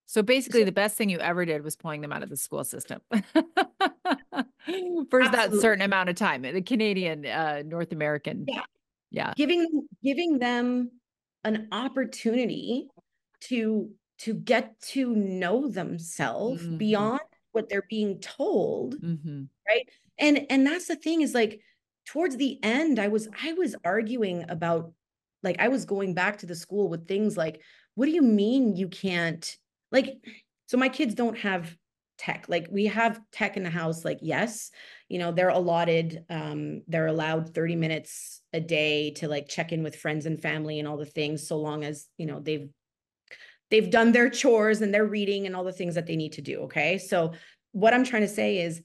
so basically, so, the best thing you ever did was pulling them out of the school system for absolutely. that certain amount of time. The Canadian, uh, North American. Yeah. Yeah. Giving giving them an opportunity to to get to know themselves mm-hmm. beyond what they're being told mm-hmm. right and and that's the thing is like towards the end i was i was arguing about like i was going back to the school with things like what do you mean you can't like so my kids don't have tech like we have tech in the house like yes you know they're allotted um they're allowed 30 minutes a day to like check in with friends and family and all the things so long as you know they've they've done their chores and they're reading and all the things that they need to do. Okay. So, what I'm trying to say is,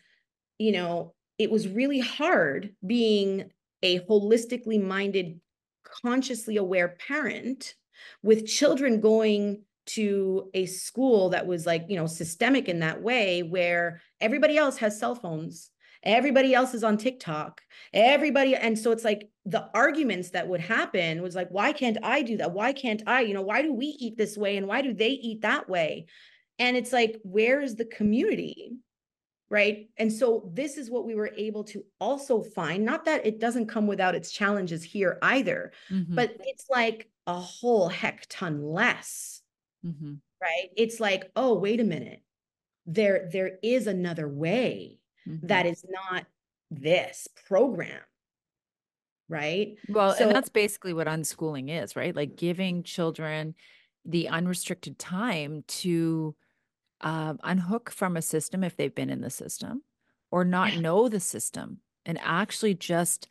you know, it was really hard being a holistically minded, consciously aware parent with children going to a school that was like, you know, systemic in that way where everybody else has cell phones everybody else is on TikTok. Everybody, and so it's like the arguments that would happen was like, why can't I do that? Why can't I? You know, why do we eat this way and why do they eat that way? And it's like, where is the community? Right. And so this is what we were able to also find. Not that it doesn't come without its challenges here either, mm-hmm. but it's like a whole heck ton less. Mm-hmm. Right. It's like, oh, wait a minute. There, there is another way mm-hmm. that is not this program right well so, and that's basically what unschooling is right like giving children the unrestricted time to um, unhook from a system if they've been in the system or not yeah. know the system and actually just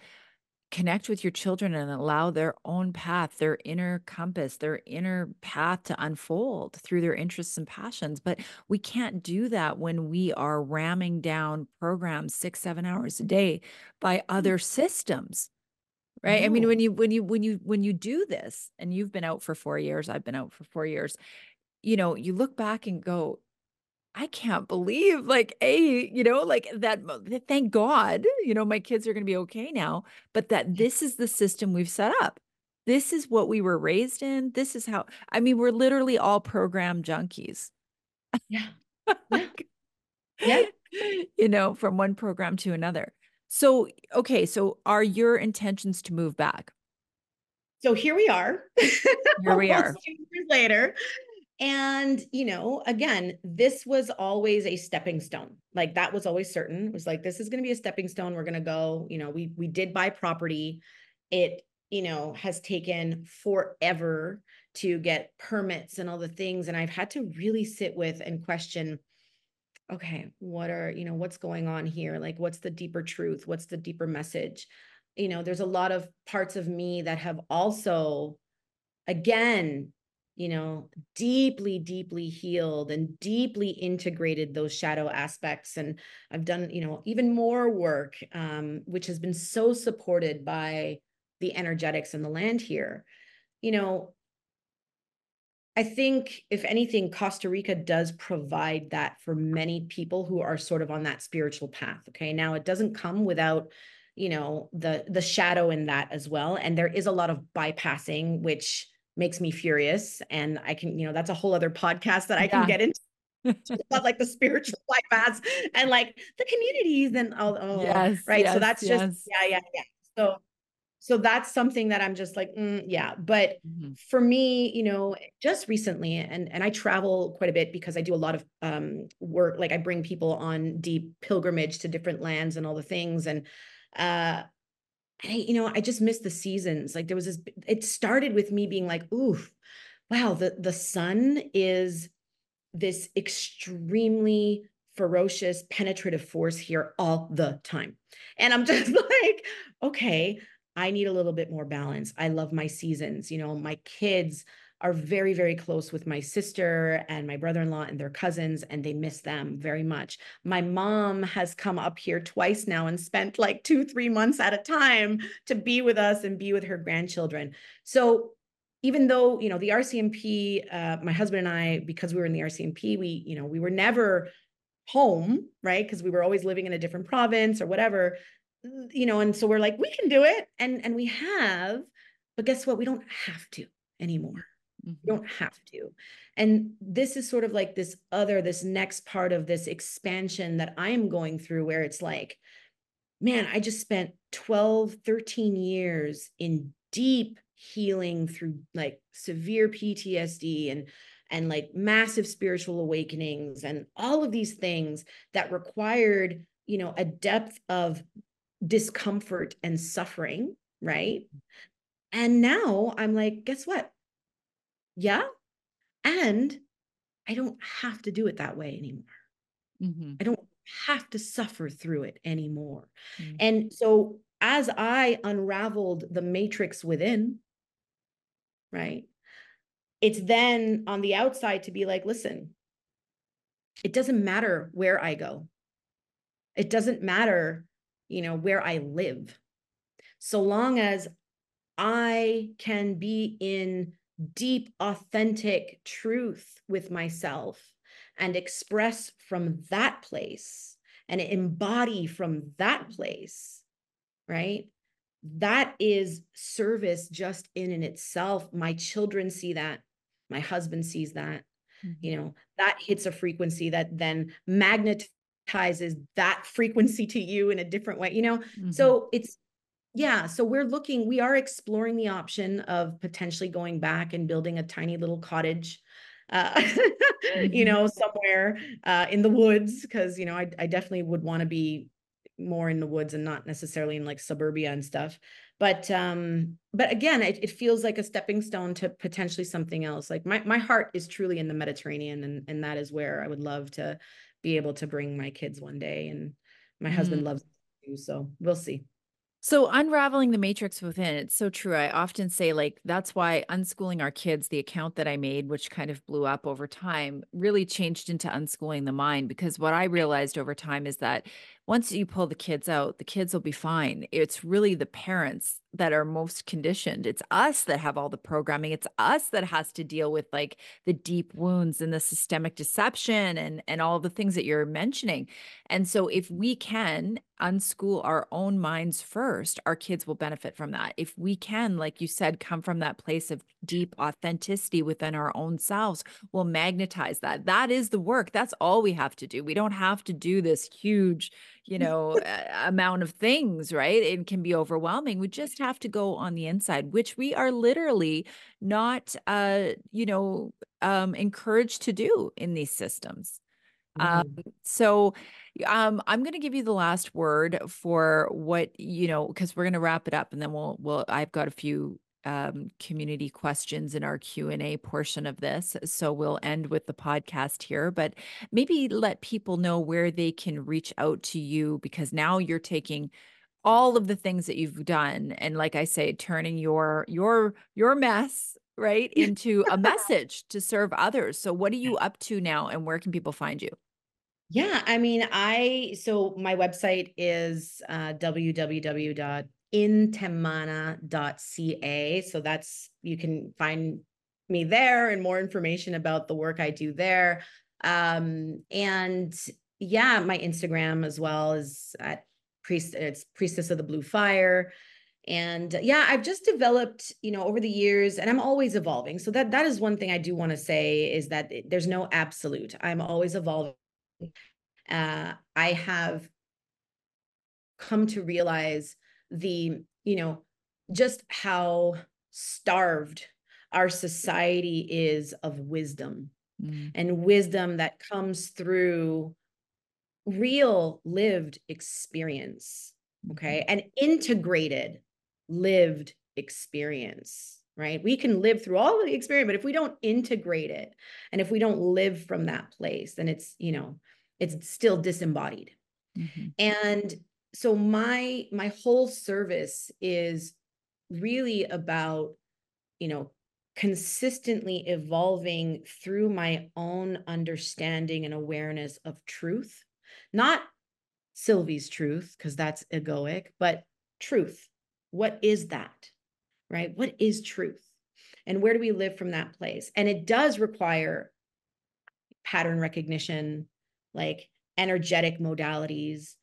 connect with your children and allow their own path, their inner compass, their inner path to unfold through their interests and passions. But we can't do that when we are ramming down programs six, seven hours a day by hmm. other systems. Right. I mean, when you when you when you when you do this, and you've been out for four years, I've been out for four years, you know, you look back and go, I can't believe like a, you know, like that thank God, you know, my kids are going to be okay now, but that mm. this is the system we've set up. This is what we were raised in. This is how I mean, we're literally all program junkies. Yeah. Yeah. yeah. you know, from one program to another. So, okay, so are your intentions to move back? So here we are. Here we are. years later. And, you know, again, this was always a stepping stone. Like that was always certain. It was like, this is going to be a stepping stone. We're going to go, you know, we, we did buy property. It, you know, has taken forever to get permits and all the things. And I've had to really sit with and question, okay, what are, you know, what's going on here? Like, what's the deeper truth? What's the deeper message? You know, there's a lot of parts of me that have also, again, you know, deeply, deeply healed and deeply integrated those shadow aspects. And I've done, you know, even more work, um, which has been so supported by the energetics and the land here. You know, I think, if anything, Costa Rica does provide that for many people who are sort of on that spiritual path. Okay. Now, it doesn't come without you know the the shadow in that as well and there is a lot of bypassing which makes me furious. And I can, you know, that's a whole other podcast that I can get into. about like the spiritual bypass and like the communities and all oh, yes, right. Yes, so that's just yes. yeah, yeah, yeah. So so that's something that I'm just like, mm, yeah. But mm-hmm. for me, you know, just recently, and and I travel quite a bit because I do a lot of um work. Like I bring people on deep pilgrimage to different lands and all the things. And uh and I, you know, I just missed the seasons. Like there was this, it started with me being like, oof, wow, the, the sun is this extremely ferocious, penetrative force here all the time. And I'm just like, okay, I need a little bit more balance. I love my seasons. You know, my kids are very, very close with my sister and my brother in law and their cousins, and they miss them very much. My mom has come up here twice now and spent like two, three months at a time to be with us and be with her grandchildren. So, even though, you know, the RCMP, uh, my husband and I, because we were in the RCMP, we, you know, we were never home, right? Because we were always living in a different province or whatever you know and so we're like we can do it and and we have but guess what we don't have to anymore. You don't have to. And this is sort of like this other, this next part of this expansion that I'm going through where it's like, man, I just spent 12, 13 years in deep healing through like severe PTSD and and like massive spiritual awakenings and all of these things that required, you know, a depth of discomfort and suffering, right? And now I'm like, guess what? Yeah. And I don't have to do it that way anymore. Mm-hmm. I don't have to suffer through it anymore. Mm-hmm. And so as I unraveled the matrix within, right? it's then on the outside to be like, listen, it doesn't matter where I go. It doesn't matter, you know, where I live. So long as I can be in deep, authentic truth with myself and express from that place and embody from that place, right? That is service just in and itself. My children see that. My husband sees that. Mm-hmm. You know, that hits a frequency that then magnetizes that frequency to you in a different way, you know? Mm-hmm. So it's, yeah. So we're looking, we are exploring the option of potentially going back and building a tiny little cottage uh, mm-hmm. you know, somewhere uh, in the woods, because you know, I, I definitely would want to be more in the woods and not necessarily in like suburbia and stuff. But um, but again, it, it feels like a stepping stone to potentially something else. Like my my heart is truly in the Mediterranean, and and that is where I would love to be able to bring my kids one day. And my mm. husband loves too, so we'll see. So unraveling the matrix within, it's so true. I often say like that's why unschooling our kids, the account that I made, which kind of blew up over time, really changed into unschooling the mind because what I realized over time is that once you pull the kids out, the kids will be fine. It's really the parents that are most conditioned. It's us that have all the programming. It's us that has to deal with like the deep wounds and the systemic deception and and all the things that you're mentioning. And so if we can unschool our own minds first, our kids will benefit from that. If we can, like you said, come from that place of deep authenticity within our own selves, we'll magnetize that. That is the work. That's all we have to do. We don't have to do this huge you know, amount of things, right? It can be overwhelming. We just have to go on the inside, which we are literally not, uh, you know, um, encouraged to do in these systems. Um, mm-hmm. so um, I'm going to give you the last word for what you know, because we're going to wrap it up, and then we'll we'll. I've got a few um, community questions in our q&a portion of this so we'll end with the podcast here but maybe let people know where they can reach out to you because now you're taking all of the things that you've done and like i say turning your your your mess right into a message to serve others. So what are you up to now and where can people find you? Yeah i mean i so my website is uh, www intemana.ca. So that's, you can find me there and more information about the work I do there. Um, and yeah, my Instagram as well is at priest, it's priestess of the blue fire. And yeah, I've just developed, you know, over the years, and I'm always evolving. So that that is one thing I do want to say is that there's no absolute. I'm always evolving. Uh, I have come to realize the, you know, just how starved our society is of wisdom mm. and wisdom that comes through real lived experience. Okay. Mm-hmm. And integrated lived experience, right? We can live through all of the experience, but if we don't integrate it and if we don't live from that place, then it's, you know, it's still disembodied. Mm-hmm. And so my my whole service is really about you know consistently evolving through my own understanding and awareness of truth. Not sylvie's truth because that's egoic but truth. What is that right? What is truth? And where do we live from that place? And it does require pattern recognition like energetic modalities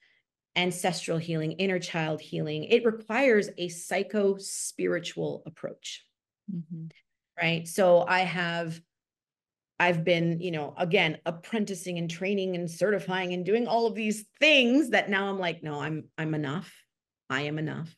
ancestral healing, inner child healing. It requires a psycho spiritual approach. Mm-hmm. Right. So I have, I've been, you know, again, apprenticing and training and certifying and doing all of these things that now I'm like, no, I'm, I'm enough. I am enough.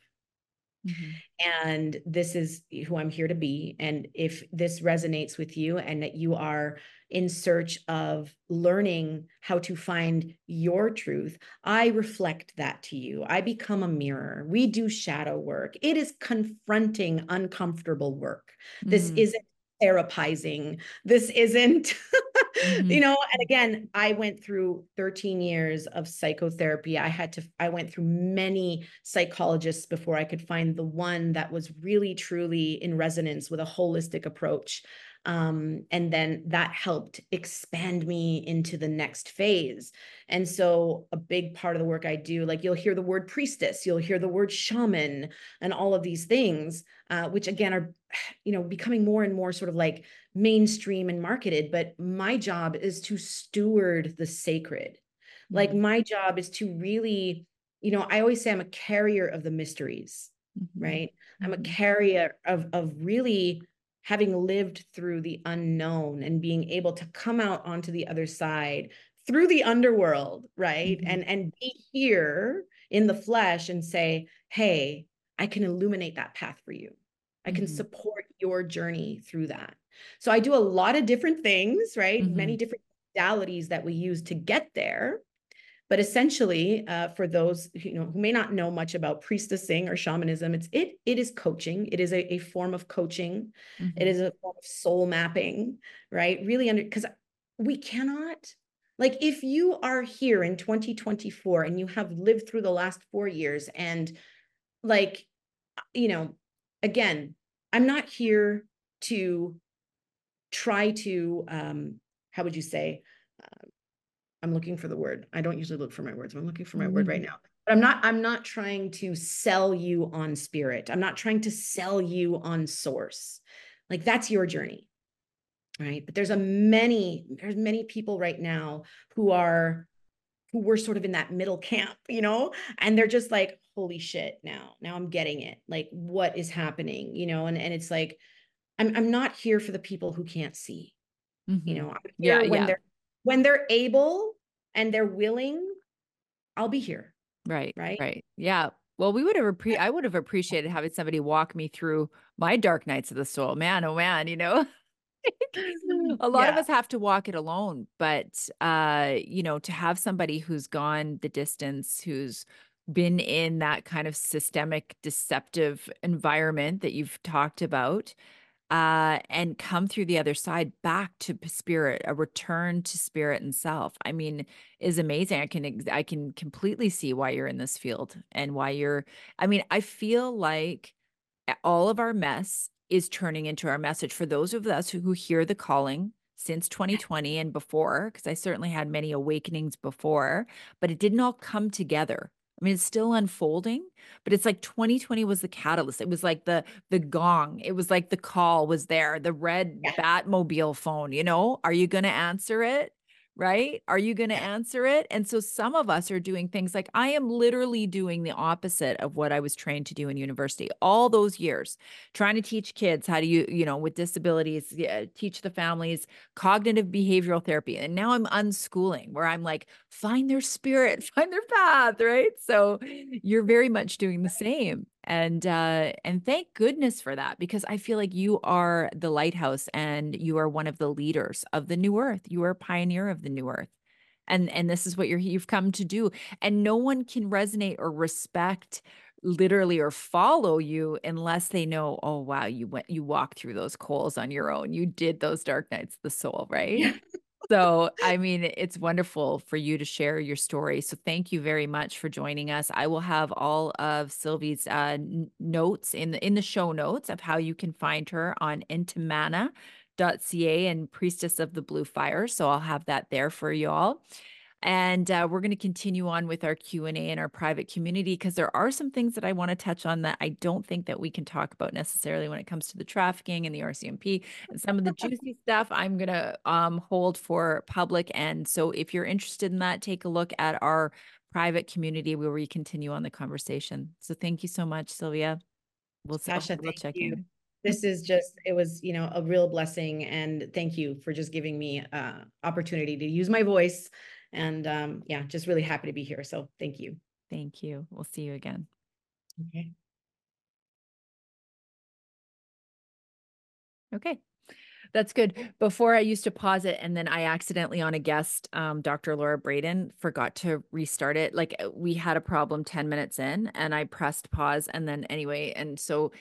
Mm-hmm. And this is who I'm here to be. And if this resonates with you and that you are in search of learning how to find your truth, I reflect that to you. I become a mirror. We do shadow work. It is confronting uncomfortable work. Mm-hmm. This isn't therapizing. This isn't, mm-hmm. you know, and again, I went through 13 years of psychotherapy. I had to, I went through many psychologists before I could find the one that was really truly in resonance with a holistic approach Um, and then that helped expand me into the next phase. And so, a big part of the work I do, like you'll hear the word priestess, you'll hear the word shaman, and all of these things, uh, which again are, you know, becoming more and more sort of like mainstream and marketed. But my job is to steward the sacred. Mm-hmm. Like, my job is to really, you know, I always say I'm a carrier of the mysteries, mm-hmm. right? I'm a mm-hmm. carrier of, of really having lived through the unknown and being able to come out onto the other side through the underworld right mm-hmm. and and be here in the flesh and say hey i can illuminate that path for you i can mm-hmm. support your journey through that so i do a lot of different things right mm-hmm. many different modalities that we use to get there but essentially, uh, for those you know who may not know much about priestessing or shamanism, it's it it is coaching. It is a, a form of coaching. Mm-hmm. It is a form of soul mapping, right? Really under because we cannot like if you are here in 2024 and you have lived through the last four years and like you know again i'm not here to try to um how would you say uh, I'm looking for the word. I don't usually look for my words. I'm looking for my mm-hmm. word right mm-hmm. now. But I'm not I'm not trying to sell you on spirit. I'm not trying to sell you on source. Like that's your journey. Right? But there's a many there's many people right now who are who were sort of in that middle camp, you know, and they're just like holy shit now. Now I'm getting it. Like what is happening, you know, and and it's like I'm I'm not here for the people who can't see. Mm-hmm. You know, yeah, when yeah. they're when they're able and they're willing, I'll be here. Right. Right. Right. Yeah. Well, we would have appre- I would have appreciated having somebody walk me through my dark nights of the soul. Man, oh man, you know. a lot yeah. of us have to walk it alone, but uh, you know, to have somebody who's gone the distance, who's been in that kind of systemic deceptive environment that you've talked about uh, and come through the other side back to spirit, a return to spirit and self. I mean, is amazing. I can I can completely see why you're in this field and why you're. I mean, I feel like all of our mess is turning into our message for those of us who, who hear the calling since 2020 and before because i certainly had many awakenings before but it didn't all come together I mean, it's still unfolding, but it's like 2020 was the catalyst. It was like the the gong. It was like the call was there, the red yeah. Batmobile phone, you know? Are you going to answer it? Right? Are you going to answer it? And so some of us are doing things like I am literally doing the opposite of what I was trained to do in university all those years, trying to teach kids how to, you, you know, with disabilities, yeah, teach the families cognitive behavioral therapy. And now I'm unschooling where I'm like, find their spirit, find their path, right? So you're very much doing the same and uh and thank goodness for that because i feel like you are the lighthouse and you are one of the leaders of the new earth. You are a pioneer of the new earth. And and this is what you're you've come to do. And no one can resonate or respect literally or follow you unless they know oh wow you went you walked through those coals on your own. You did those dark nights of the soul right so, I mean, it's wonderful for you to share your story. So, thank you very much for joining us. I will have all of Sylvie's uh, notes in the in the show notes of how you can find her on intemana.ca and Priestess of the Blue Fire. So, I'll have that there for you all and uh, we're going to continue on with our q&a in our private community because there are some things that i want to touch on that i don't think that we can talk about necessarily when it comes to the trafficking and the rcmp and some of the juicy stuff i'm going to um, hold for public and so if you're interested in that take a look at our private community where we continue on the conversation. So thank you so much Selvia. We'll, Tasha, we'll check you. in. This is just it was you know a real blessing and thank you for just giving me uh opportunity to use my voice and um, yeah, just really happy to be here. So thank you. Thank you. We'll see you again. Okay. Okay. That's good. Before I used to pause it and then I accidentally on a guest, um, Dr. Laura Braden forgot to restart it. Like uh, we had a problem 10 minutes in and I pressed pause and then anyway. And so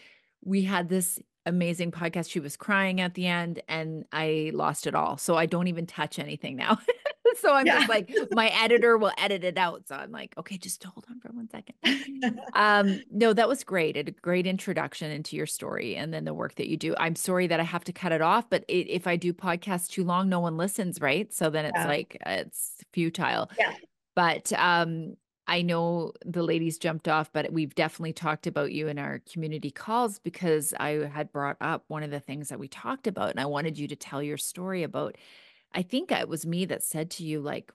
we had this amazing podcast. She was crying at the end and I lost it all. So I don't even touch anything now. so I'm yeah. just like, my editor will edit it out. So I'm like, okay, just hold on for one second. um, no, that was great. A great introduction into your story and then the work that you do. I'm sorry that I have to cut it off, but it, if I do podcasts too long, no one listens, right? So then it's yeah. like it's futile. Yeah. But um, I know the ladies jumped off, but we've definitely talked about you in our community calls because I had brought up one of the things that we talked about, and I wanted you to tell your story about. I think it was me that said to you, like,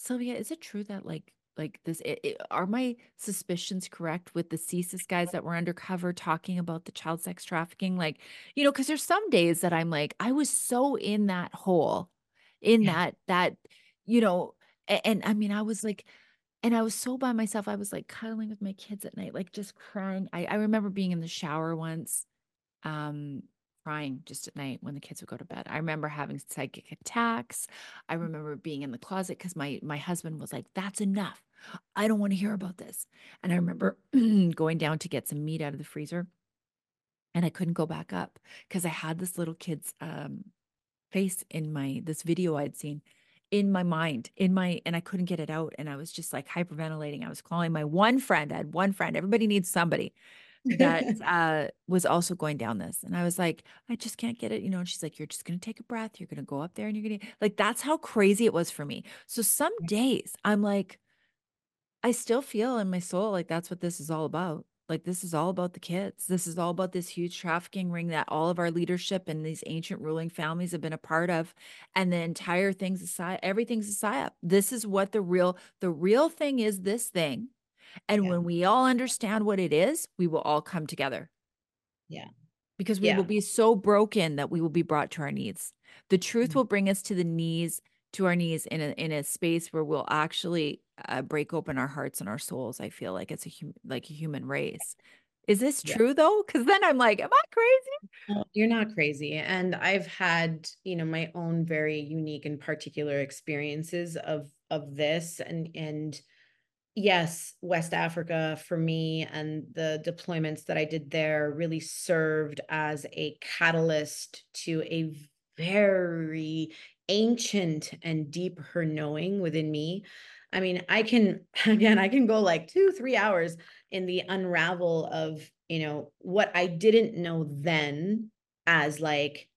Selvia, is it true that like like this it, it, are my suspicions correct with the CSIS guys that were undercover talking about the child sex trafficking? Like, you know, because there's some days that I'm like, I was so in that hole, in yeah. that that, you know, and, and I mean, I was like, and I was so by myself. I was like cuddling with my kids at night, like just crying. I, I remember being in the shower once, um, crying just at night when the kids would go to bed. I remember having psychic attacks. I mm. remember being in the closet because my my husband was like, "That's enough. I don't want to hear about this." And I remember going down to get some meat out of the freezer, and I couldn't go back up because I had this little kid's um, face in my this video I'd seen in my mind in my and i couldn't get it out and i was just like hyperventilating i was calling my one friend i had one friend everybody needs somebody that uh, was also going down this. And I was like, I just can't get it. You know, and she's like, You're just going to take a breath. You're going to go up there and you're going to, like, that's how crazy it was for me. So some days I'm like, I still feel in my soul like that's what this is all about. Like, this is all about the kids. This is all about this huge trafficking ring that all of our leadership and these ancient ruling families have been a part of. And the entire thing's a aside, everything's a psyop. This is what the real, the real thing is this thing and yeah. when we all understand what it is, we will all come together. Yeah. Because we yeah. will be so broken that we will be brought to our knees. The truth mm-hmm. will bring us to the knees, to our knees in a in a space where we'll actually uh, break open our hearts and our souls. I feel like it's a hum- like a human race. Is this yeah. true though? Because then I'm like, am I crazy? you're not crazy. And I've had, you know, my own very unique and particular experiences of of this and and yes, West Africa for me and the deployments that I did there really served as a catalyst to a very ancient and deep her knowing within me. I mean, I can, again, I can go like two, three hours in the unravel of, you know, what I didn't know then as like,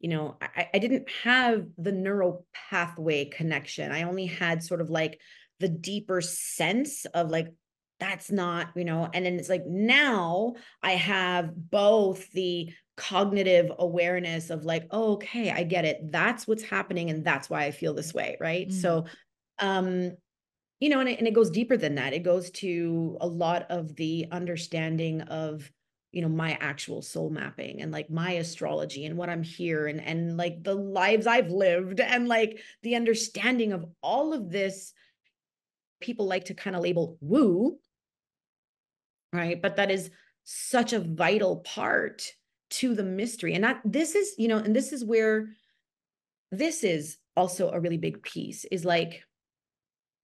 you know, I, I didn't have the neural pathway connection. I only had sort of like the deeper sense of like that's not you know and then it's like now i have both the cognitive awareness of like oh, okay i get it. That's what's happening and that's why i feel this way right? Mm-hmm. so um you know and it, and it goes deeper than that. It goes to a lot of the understanding of you know my actual soul mapping and like my astrology and what i'm here and and like the lives i've lived and like the understanding of all of this people like to kind of label woo, right? But that is such a vital part to the mystery. And that this is, you know, and this is where this is also a really big piece is like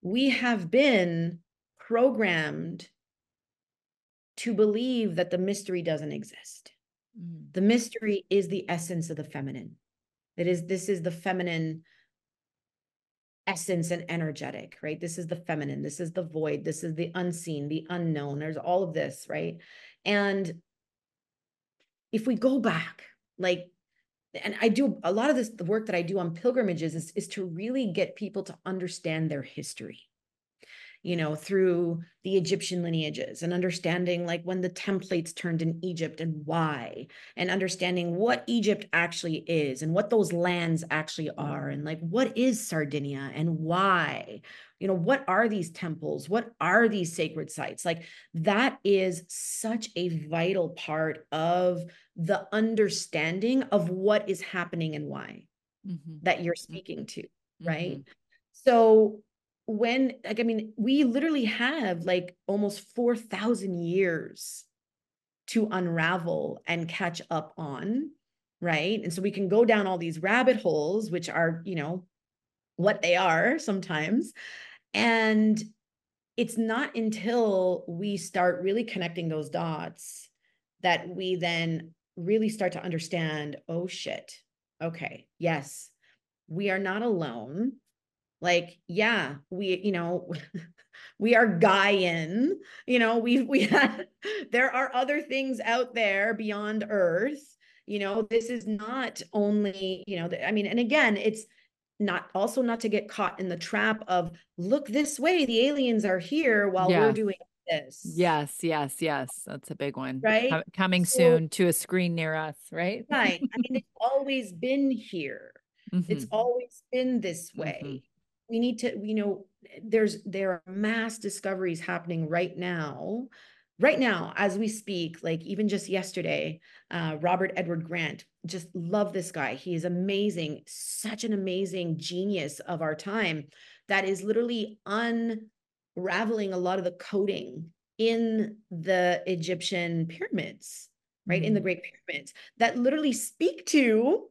we have been programmed to believe that the mystery doesn't exist. Mm. The mystery is the essence of the feminine. It is this is the feminine essence and energetic, right? This is the feminine, this is the void, this is the unseen, the unknown. There's all of this, right? And if we go back, like, and I do a lot of this, the work that I do on pilgrimages is, is to really get people to understand their history you know, through the Egyptian lineages and understanding like when the templates turned in Egypt and why, and understanding what Egypt actually is and what those lands actually are, and like what is Sardinia and why. You know, what are these temples? What are these sacred sites? Like, that is such a vital part of the understanding of what is happening and why mm-hmm. that you're mm-hmm. speaking to, right? Mm-hmm. So, when like i mean we literally have like almost 4000 years to unravel and catch up on right? And so we can go down all these rabbit holes which are you know what they are sometimes. And it's not until we start really connecting those dots that we then really start to understand oh shit. Okay yes we are not alone like yeah we you know we are Gaian, you know, we we have, there are other things out there beyond Earth. You know, this is not only, you know, I mean, and again, it's not also not to get caught in the trap of look this way, the aliens are here while we're doing this. Yes, yes, yes. That's a big one. Right. coming so, soon to a screen near us, right? right. I mean, it's always been here. Mm-hmm. It's always been this way. Mm-hmm. We need to, you know, there's there are mass discoveries happening right now right now as we speak like even just yesterday uh, robert edward grant just love this guy he is amazing such an amazing genius of our time that is literally unraveling a lot of the coding in the egyptian pyramids right mm-hmm. in the mm-hmm. great pyramids that literally speak to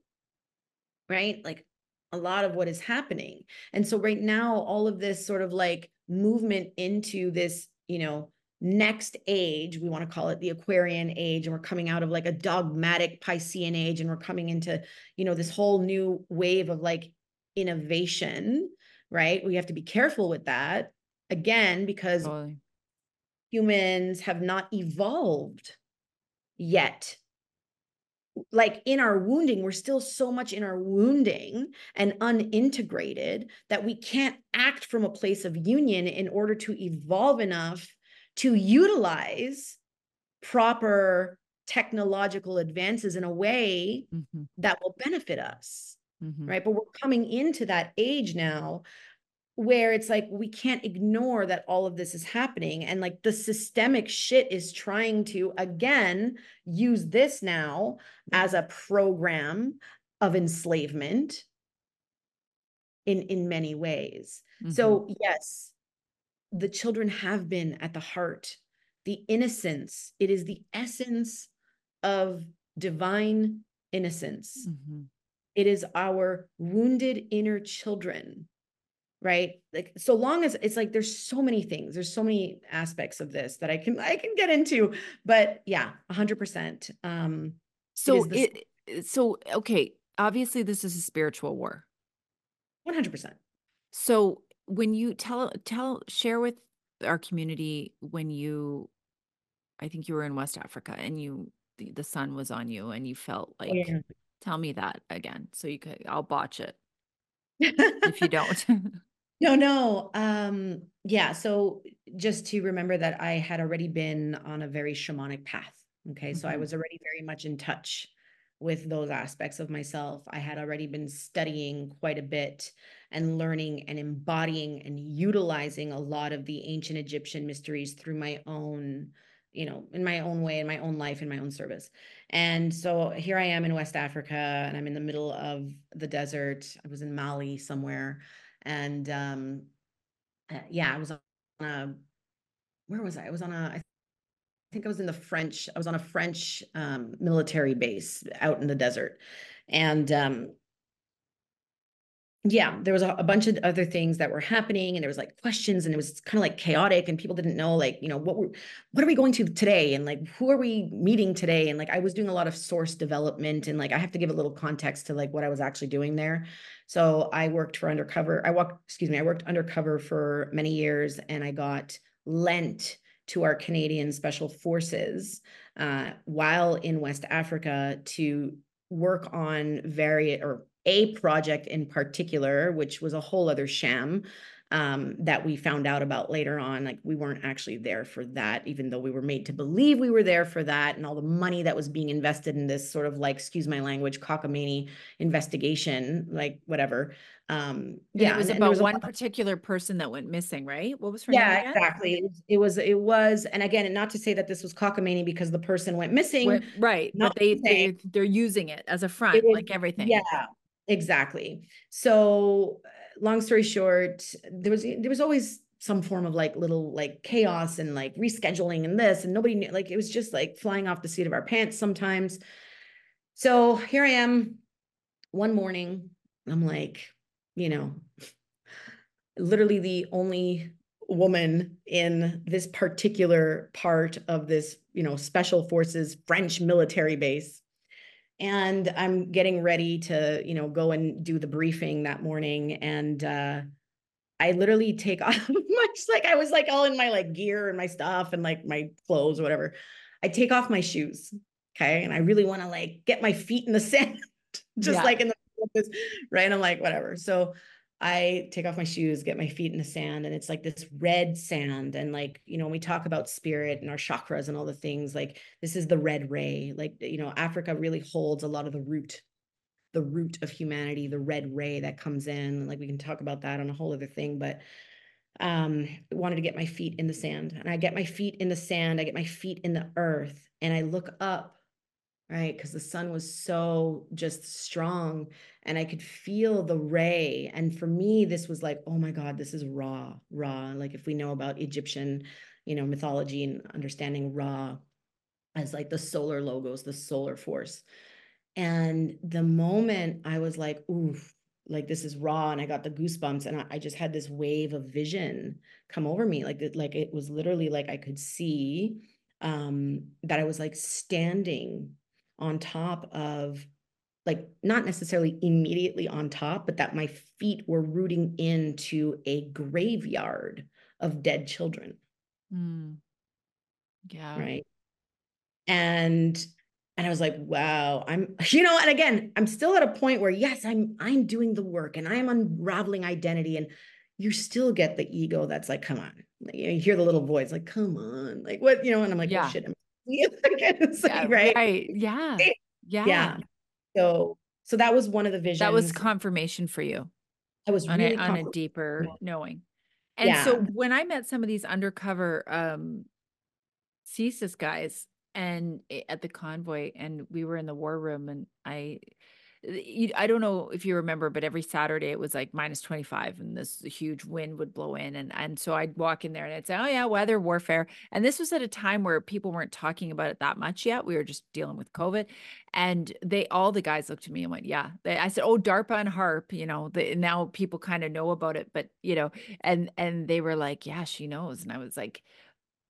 right like a lot of what is happening. And so right now, all of this sort of like movement into this, you know, next age, we want to call it the Aquarian age, and we're coming out of like a dogmatic Piscean age, and we're coming into, you know, this whole new wave of like innovation, right? We have to be careful with that again, because totally. humans have not evolved yet like in our wounding, we're still so much in our wounding and unintegrated that we can't act from a place of union in order to evolve enough to utilize proper technological advances in a way mm-hmm. that will benefit us. Mm-hmm. Right. But we're coming into that age now where it's like we can't ignore that all of this is happening and like the systemic shit is trying to again use this now as a program of enslavement in in many ways mm-hmm. so yes the children have been at the heart the innocence it is the essence of divine innocence mm-hmm. it is our wounded inner children right? Like so long as it's like there's so many things there's so many aspects of this that i can i can get into but yeah 100% um so it, it so okay obviously this is a spiritual war. 100% so when you tell tell share with our community when you i think you were in west africa and you the, the sun was on you and you felt oh, like yeah. tell me that again so you could i'll botch it. If you don't No, no. Um, yeah. So just to remember that I had already been on a very shamanic path. Okay. So I mm-hmm. was already very much in touch with those aspects of myself. I had already been studying quite a bit and learning and embodying and utilizing a lot of the ancient Egyptian mysteries through my own, you know, in my own way, in my own life, in my own service. And so here I am in West Africa and I'm in the middle of the desert. I was in Mali somewhere and um, uh, yeah, I was on a where was I? I was on a I think I was in the French. I was on a French um, military base out in the desert, and um, yeah, there was a, a, bunch of other things that were happening, and there was like questions, and it was kind of like chaotic, and people didn't know like you know what were what are we going to today, and like who are we meeting today, and like I was doing a lot of source development, and like I have to give a little context to like what I was actually doing there. So I worked for undercover. I walked, excuse me, I worked undercover for many years and I got lent to our Canadian Special Forces uh, while in West Africa to work on various or a project in particular, which was a whole other sham um, that we found out about later on. Like we weren't actually there for that, even though we were made to believe we were there for that, and all the money that was being invested in this sort of like, excuse my language, cockamamie investigation, like whatever. Um, yeah, it was and, about and was one particular person that went missing, right? What was her yeah, name? Yeah, exactly. It was, it was, it was, and again, and not to say that this was cockamamie because the person went missing, right? But they, they they're using it as a front, was, like everything. Yeah, exactly. So long story short, there was there was always some form of like little like chaos and like rescheduling and this and nobody knew like it was just like flying off the seat of our pants sometimes. So here I am one morning. I'm like, you know, literally the only woman in this particular part of this, you know, special forces French military base and i'm getting ready to you know go and do the briefing that morning and uh I literally take off much like I was like all in my like gear and my stuff and like my clothes or whatever. I take off my shoes. Okay. And I really want to like get my feet in the sand, just yeah. like in the right? And I'm like, whatever. So I take off my shoes, get my feet in the sand, and it's like this red sand. And like, you know, when we talk about spirit and our chakras and all the things, like this is the red ray. Like, you know, Africa really holds a lot of the root the root of humanity, the red ray that comes in. Like we can talk about that on a whole other thing, but um wanted to get my feet in the sand. And I get my feet in the sand, I get my feet in the earth, and I look up, right? Because the sun was so just strong and I could feel the ray. And for me, this was like, oh my God, this is Ra, Ra. Like if we know about Egyptian, you know, mythology and understanding Ra as like the solar logos, the solar force and the moment I was like, oof, like this is Ra, and I got the goosebumps, and I, I just had this wave of vision come over me. Like, like it was literally like I could see um, that I was like standing on top of like not necessarily immediately on top, but that my feet were rooting into a graveyard of dead children. Mm. Yeah. Right. And and i was like wow i'm you know and again i'm still at a point where yes i'm i'm doing the work and i'm unraveling identity and you still get the ego that's like come on you, know, you hear the little voice like come on like what you know and i'm like oh, yeah. oh, shit I'm yeah, right? right. Yeah. Yeah. Yeah. So so that was one of the visions that was confirmation for you i was on, really a, on a deeper knowing. And yeah. so when i met some of these undercover um CSIS guys and at the convoy and we were in the war room and i I don't know if you remember, but every Saturday it was like minus 25 and this huge wind would blow in. And, and so I'd walk in there and I'd say, Oh yeah, weather warfare. And this was at a time where people weren't talking about it that much yet. We were just dealing with COVID and they, all the guys looked at me and went, yeah, they, I said, Oh, DARPA and HAARP, you know, the, now people kind of know about it, but you know, and, and they were like, yeah, she knows. And I was like,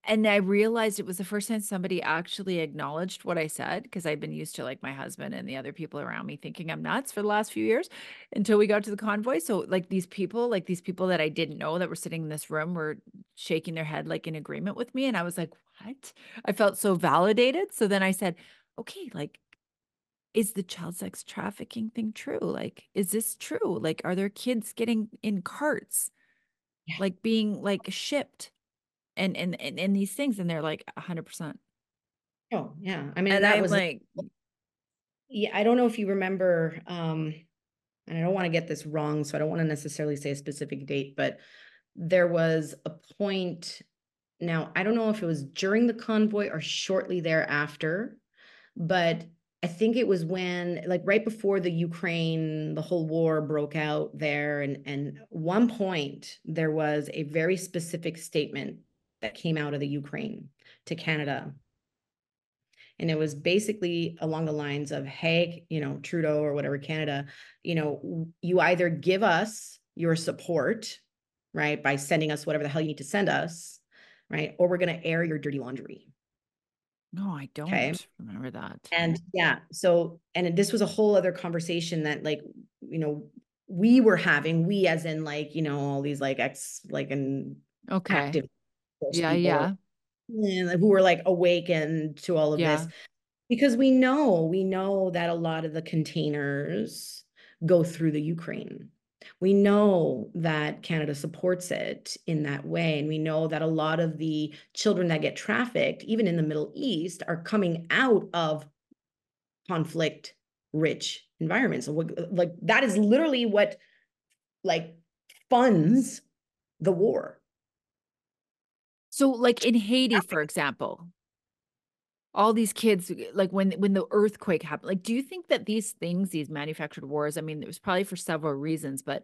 and I realized it was the first time somebody actually acknowledged what I said because I'd been used to like my husband and the other people around me thinking I'm nuts for the last few years until we got to the convoy. So like these people, like these people that I didn't know that were sitting in this room were shaking their head like in agreement with me. And I was like, what? I felt so validated. So then I said, okay, like, is the child sex trafficking thing true? Like, is this true? Like, are there kids getting in carts? Yeah. Like being like shipped and and and, and these things and they're like 100% oh yeah i mean and that I'm was like yeah i don't know if you remember um and i don't want to get this wrong so i don't want to necessarily say a specific date but there was a point now i don't know if it was during the convoy or shortly thereafter but I think it was when, like, right before the Ukraine, the whole war broke out there, and and one point there was a very specific statement that came out of the Ukraine to Canada. And it was basically along the lines of, hey, you know, Trudeau or whatever, Canada, you know, you either give us your support, right, by sending us whatever the hell you need to send us, right, or we're going to air your dirty laundry. No, I don't okay. remember that. And yeah, so, and this was a whole other conversation that, like, you know, we were having, we as in like, you know, all these like ex, like, an okay. active yeah, yeah. who were like awakened to all of yeah. this because we know we know that a lot of the containers go through the Ukraine. We know that Canada supports it in that way. And we know that a lot of the children that get trafficked, even in the Middle East, are coming out of conflict rich environments. So, like, that is literally what like funds the war. So like in Haiti, for example, all these kids uh, like when when the earthquake happened, like do you think that these things, these manufactured wars, I mean, it was probably for several reasons, but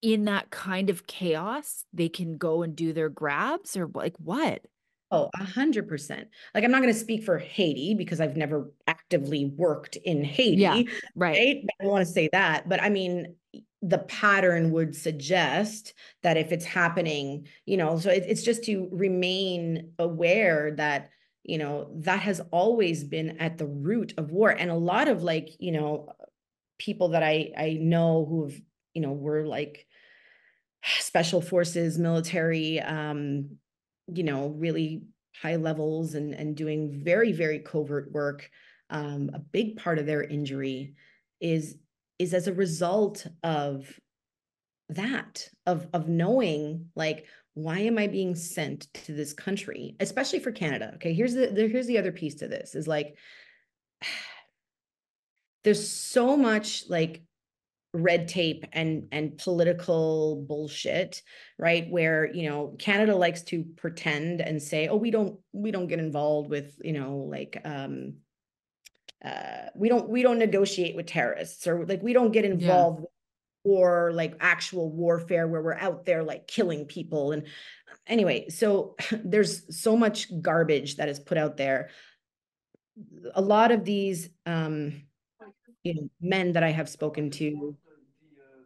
in that kind of chaos, they can go and do their grabs or like what? Oh, a hundred percent. Like I'm not going to speak for Haiti because I've never actively worked in Haiti. Yeah, right. right? I don't want to say that, but I mean, the pattern would suggest that if it's happening, you know, so it, it's just to remain aware that, you know, that has always been at the root of war. And a lot of like, you know, people that I I know who've, you know, were like special forces, military, um, you know, really high levels and and doing very very covert work. Um, a big part of their injury is is as a result of that of of knowing like why am I being sent to this country, especially for Canada? Okay, here's the, the here's the other piece to this is like there's so much like red tape and and political bullshit right where you know canada likes to pretend and say oh we don't we don't get involved with you know like um uh we don't we don't negotiate with terrorists or like we don't get involved yeah or like actual warfare where we're out there like killing people and anyway so there's so much garbage that is put out there. A lot of these um you know men that i have spoken to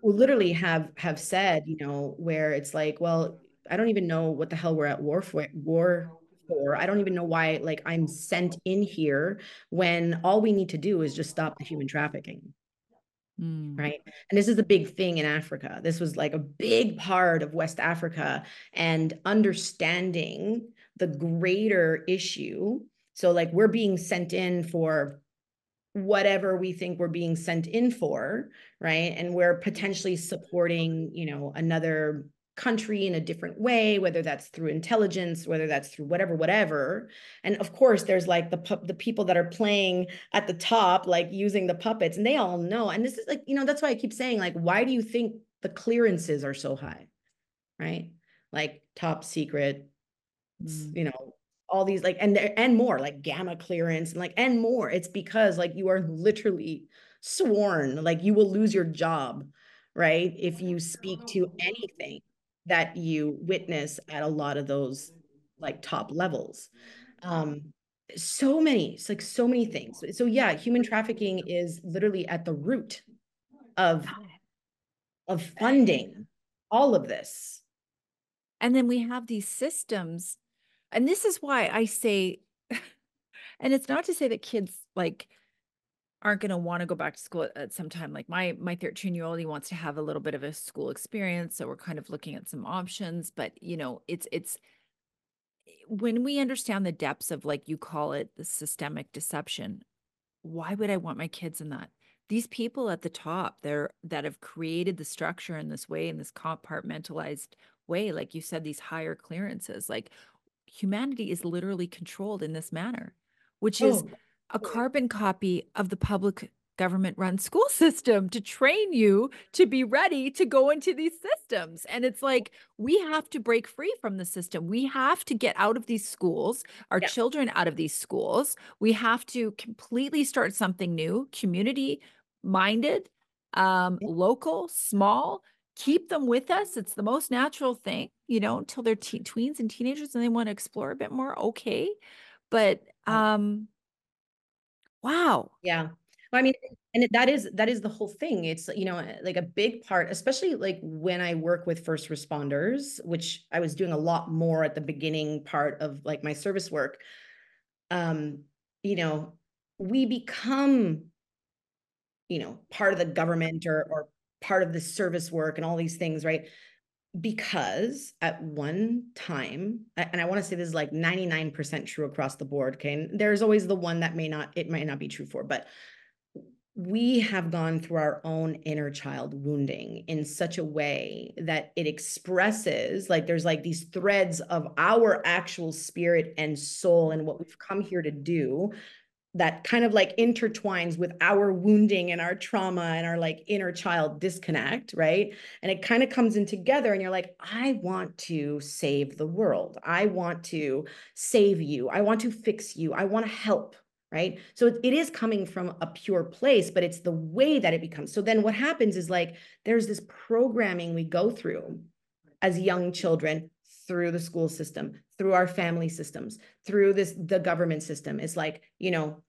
will literally have have said you know where it's like well i don't even know what the hell we're at war for war for i don't even know why like i'm sent in here when all we need to do is just stop the human trafficking Mm. Right. And this is a big thing in Africa. This was like a big part of West Africa and understanding the greater issue. So, like, we're being sent in for whatever we think we're being sent in for, right? And we're potentially supporting, you know, another country in a different way whether that's through intelligence whether that's through whatever whatever. And of course there's like the pu- the people that are playing at the top like using the puppets and they all know. And this is like you know that's why I keep saying like why do you think the clearances are so high right? Like top secret mm. you know all these like and and more like gamma clearance and like and more. It's because like you are literally sworn like you will lose your job right if you speak to anything that you witness at a lot of those like top levels. Um, so many, it's like so many things. So yeah, human trafficking is literally at the root of of funding all of this. And then we have these systems. And this is why I say, and it's not to say that kids like aren't going to want to go back to school at some time. Like my my 13 year old, he wants to have a little bit of a school experience, so we're kind of looking at some options. But you know, it's it's eh, when we understand the depths of like you call it the systemic deception. Why would I want my kids in that? These people at the top, they're that have created the structure in this way, in this compartmentalized way, like you said, these higher clearances, like humanity is literally controlled in this manner, which is. A carbon copy of the public government run school system to train you to be ready to go into these systems. And it's like, we have to break free from the system. We have to get out of these schools, our children out of these schools. We have to completely start something new, community minded, um, local, small. Keep them with us. It's the most natural thing, you know, until they're te- tweens and teenagers and they want to explore a bit more. Okay. But, um, Wow. Yeah. I mean, and that is that is the whole thing. It's you know like a big part, especially like when I work with first responders, which I was doing a lot more at the beginning part of like my service work. Um, you know, we become, you know, part of the government or or part of the service work and all these things, right? Because at one time and i want to say this is like 99% true across the board okay and there's always the one that may not it might not be true for but we have gone through our own inner child wounding in such a way that it expresses like there's like these threads of our actual spirit and soul and what we've come here to do that kind of like intertwines with our wounding and our trauma and our like inner child disconnect, right? And it kind of comes in together and you're like, I want to save the world. I want to save you. I want to fix you. I want to help, right? So it, it is coming from a pure place, but it's the way that it becomes. So then what happens is like there's this programming we go through as young children through the school system, through our family systems, through this the government system. It's like, you know,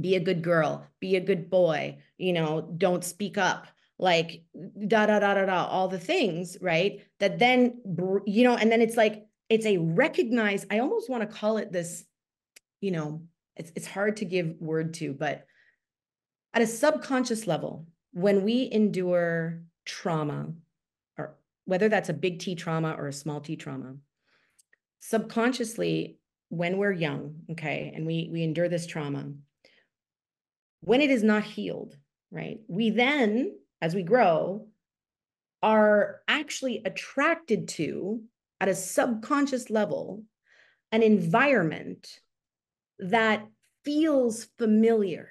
be a good girl, be a good boy, you know, don't speak up, like da da da da da, all the things, right? That then you know, and then it's like it's a recognized, I almost want to call it this, you know, it's it's hard to give word to, but at a subconscious level, when we endure trauma whether that's a big T trauma or a small T trauma, subconsciously, when we're young, okay, and we we endure this trauma, when it is not healed, right? We then, as we grow, are actually attracted to at a subconscious level an environment that feels familiar,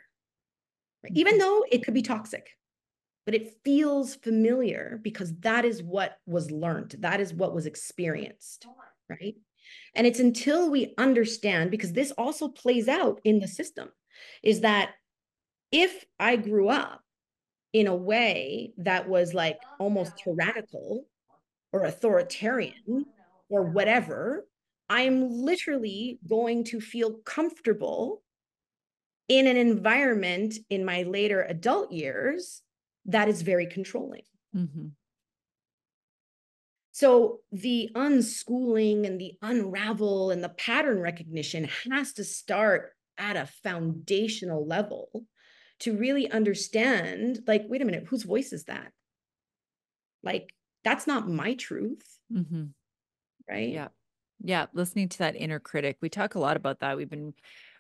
even mm-hmm. though it could be toxic, but it feels familiar because that is what was learned, that is what was experienced, right? And it's until we understand, because this also plays out in the system, is that if I grew up in a way that was like almost tyrannical or authoritarian or whatever, I'm literally going to feel comfortable in an environment in my later adult years that is very controlling. Mm-hmm. So the unschooling and the unravel and the pattern recognition has to start at a foundational level to really understand like, wait a minute, whose voice is that? Like, that's not my truth. Mm-hmm. Right. Yeah. Yeah. Listening to that inner critic. We talk a lot about that. We've been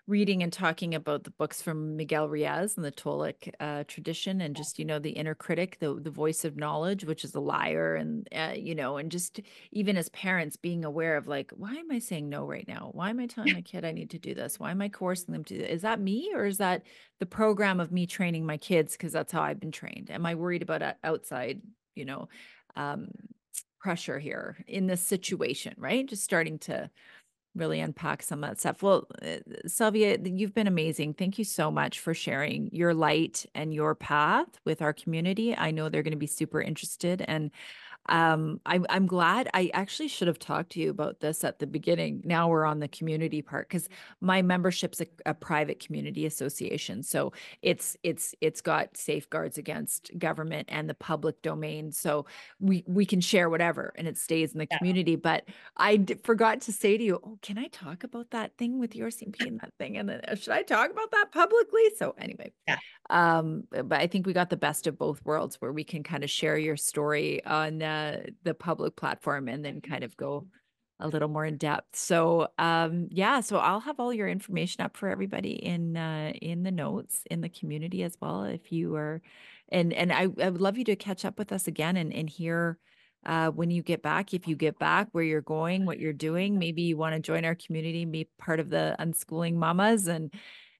reading and talking about the books from Miguel Ruiz and the Toltec uh, tradition, and just you know the inner critic, the the voice of knowledge, which is a liar, and uh, you know, and just even as parents being aware of like, why am I saying no right now? Why am I telling my kid I need to do this? Why am I coercing them to do? Is that me or is that the program of me training my kids because that's how I've been trained? Am I worried about outside, you know, um, pressure here in this situation? Right, just starting to really unpack some of that stuff. Well, uh, Selvia, you've been amazing. Thank you so much for sharing your light and your path with our community. I know they're going to be super interested and um I'm I'm glad I actually should have talked to you about this at the beginning. Now we're on the community part because my membership's a, a private community association. So it's it's it's got safeguards against government and the public domain. So we we can share whatever and it stays in the yeah. community. But I d- forgot to say to you, oh, can I talk about that thing with your CP and that thing? And then should I talk about that publicly? So anyway, yeah. Um, but I think we got the best of both worlds where we can kind of share your story on uh, the public platform and then kind of go a little more in depth. So um, yeah, so I'll have all your information up for everybody in uh, in the notes in the community as well. If you are, and and I, I would love you to catch up with us again and and hear uh, when you get back, if you get back, where you're going, what you're doing. Maybe you want to join our community, be part of the unschooling mamas, and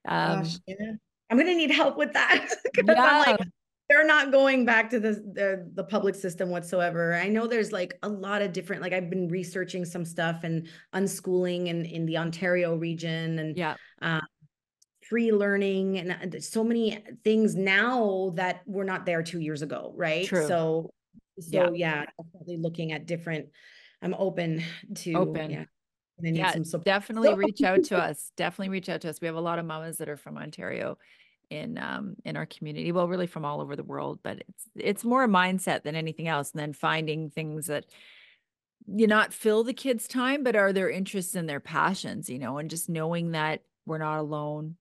um, Gosh, yeah. I'm gonna need help with that because yeah. I'm like they're not going back to the, the the public system whatsoever. I know there's like a lot of different like I've been researching some stuff and unschooling in in the Ontario region and yeah. Uh, free learning and uh, so many things now that were not there 2 years ago, right? True. So so yeah. yeah, definitely looking at different I'm open to open. Yeah yeah, definitely reach out to us. Definitely reach out to us. We have a lot of mamas that are from Ontario in um in our community. Well, really from all over the world, but it's it's more a mindset than anything else. And then finding things that you not fill the kids' time, but are their interests and their passions, you know, and just knowing that we're not alone.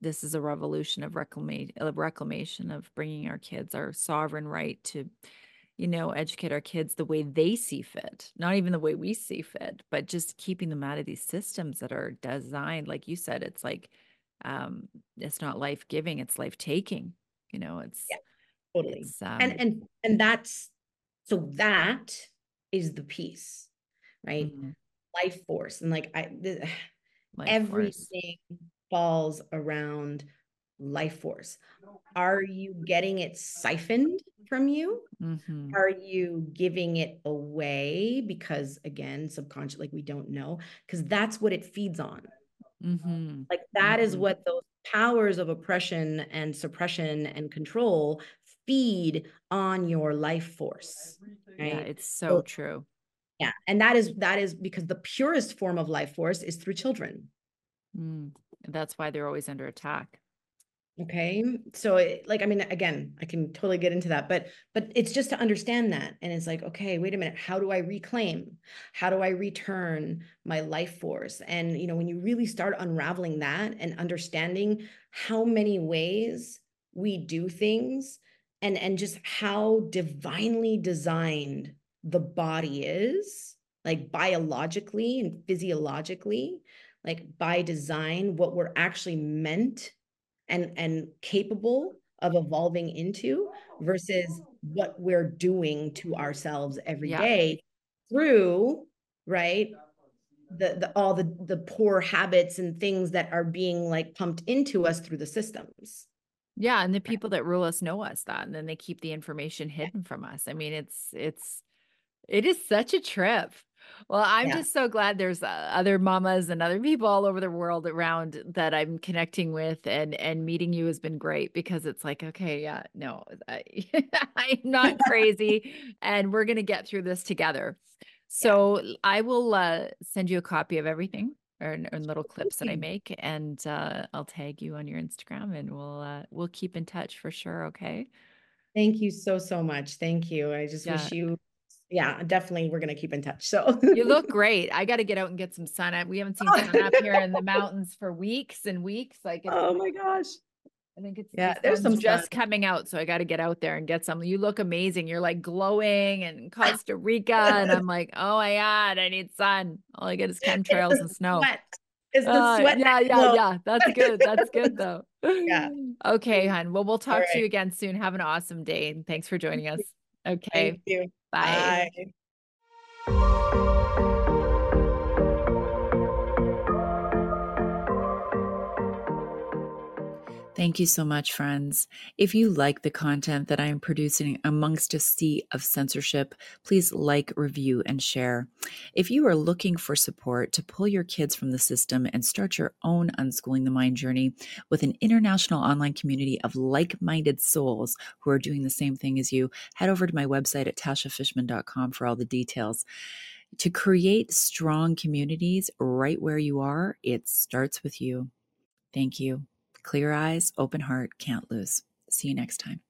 This is a revolution of reclamation, of reclamation of bringing our kids our sovereign right to you know, educate our kids the way they see fit, not even the way we see fit, but just keeping them out of these systems that are designed, like you said, it's like, um, it's not life giving, it's life taking, you know, it's yeah, totally. It's, um, and, and, and that's, so that is the piece, right? Mm-hmm. Life force. And like, I, the, everything force. falls around life force. Are you getting it siphoned from you? Mm-hmm. Are you giving it away? Because again, subconscious, like we don't know, because that's what it feeds on. Mm-hmm. Like that mm-hmm. is what those powers of oppression and suppression and control feed on your life force. Right? Yeah, it's so, so true. Yeah. And that is that is because the purest form of life force is through children. Mm. That's why they're always under attack. Okay. Mm, so it, like I mean again, I can totally get into that, but but it's just to understand that and it's like, okay, wait a minute, how do I reclaim? How do I return my life force? And you know, when you really start unraveling that and understanding how many ways we do things and and just how divinely designed the body is, like biologically and physiologically, like by design, what we're actually meant and and capable of evolving into versus what we're doing to ourselves every Yeah. day through right the, the all the the poor habits and things that are being like pumped into us through the systems Yeah, and the people that rule us know us that, and then they keep the information hidden from us. I mean, it's it's it is such a trip. Well, I'm Yeah. just so glad there's uh, other mamas and other people all over the world around that I'm connecting with, and and meeting you has been great because it's like, okay, yeah, no, I, I'm not crazy, and we're gonna get through this together. So I will uh, send you a copy of everything or, or little clips that I make, and uh, I'll tag you on your Instagram, and we'll uh, we'll keep in touch for sure. Okay. thank you so so much thank you i just Yeah. wish you yeah definitely we're gonna keep in touch so You look great. I got to get out and get some sun. I, we haven't seen sun up here in the mountains for weeks and weeks. Like, it's, oh my gosh I think it's Yeah, the there's some just sun. coming out, so I got to get out there and get some. You look amazing. You're like glowing and Costa Rica, and I'm like, oh my god, I need sun. All I get is chemtrails and snow. sweat. It's the Uh, sweat yeah, yeah, glows. yeah. That's good. That's good though. Yeah. Okay, hon. Well, we'll talk to you again soon. Have an awesome day, and thanks for joining us. Okay. thank you Bye. bye Thank you so much, friends. If you like the content that I am producing amongst a sea of censorship, please like, review, and share. If you are looking for support to pull your kids from the system and start your own unschooling the mind journey with an international online community of like minded souls who are doing the same thing as you, head over to my website at tashafishman.com for all the details. To create strong communities right where you are, it starts with you. Thank you. Clear eyes, open heart, can't lose. See you next time.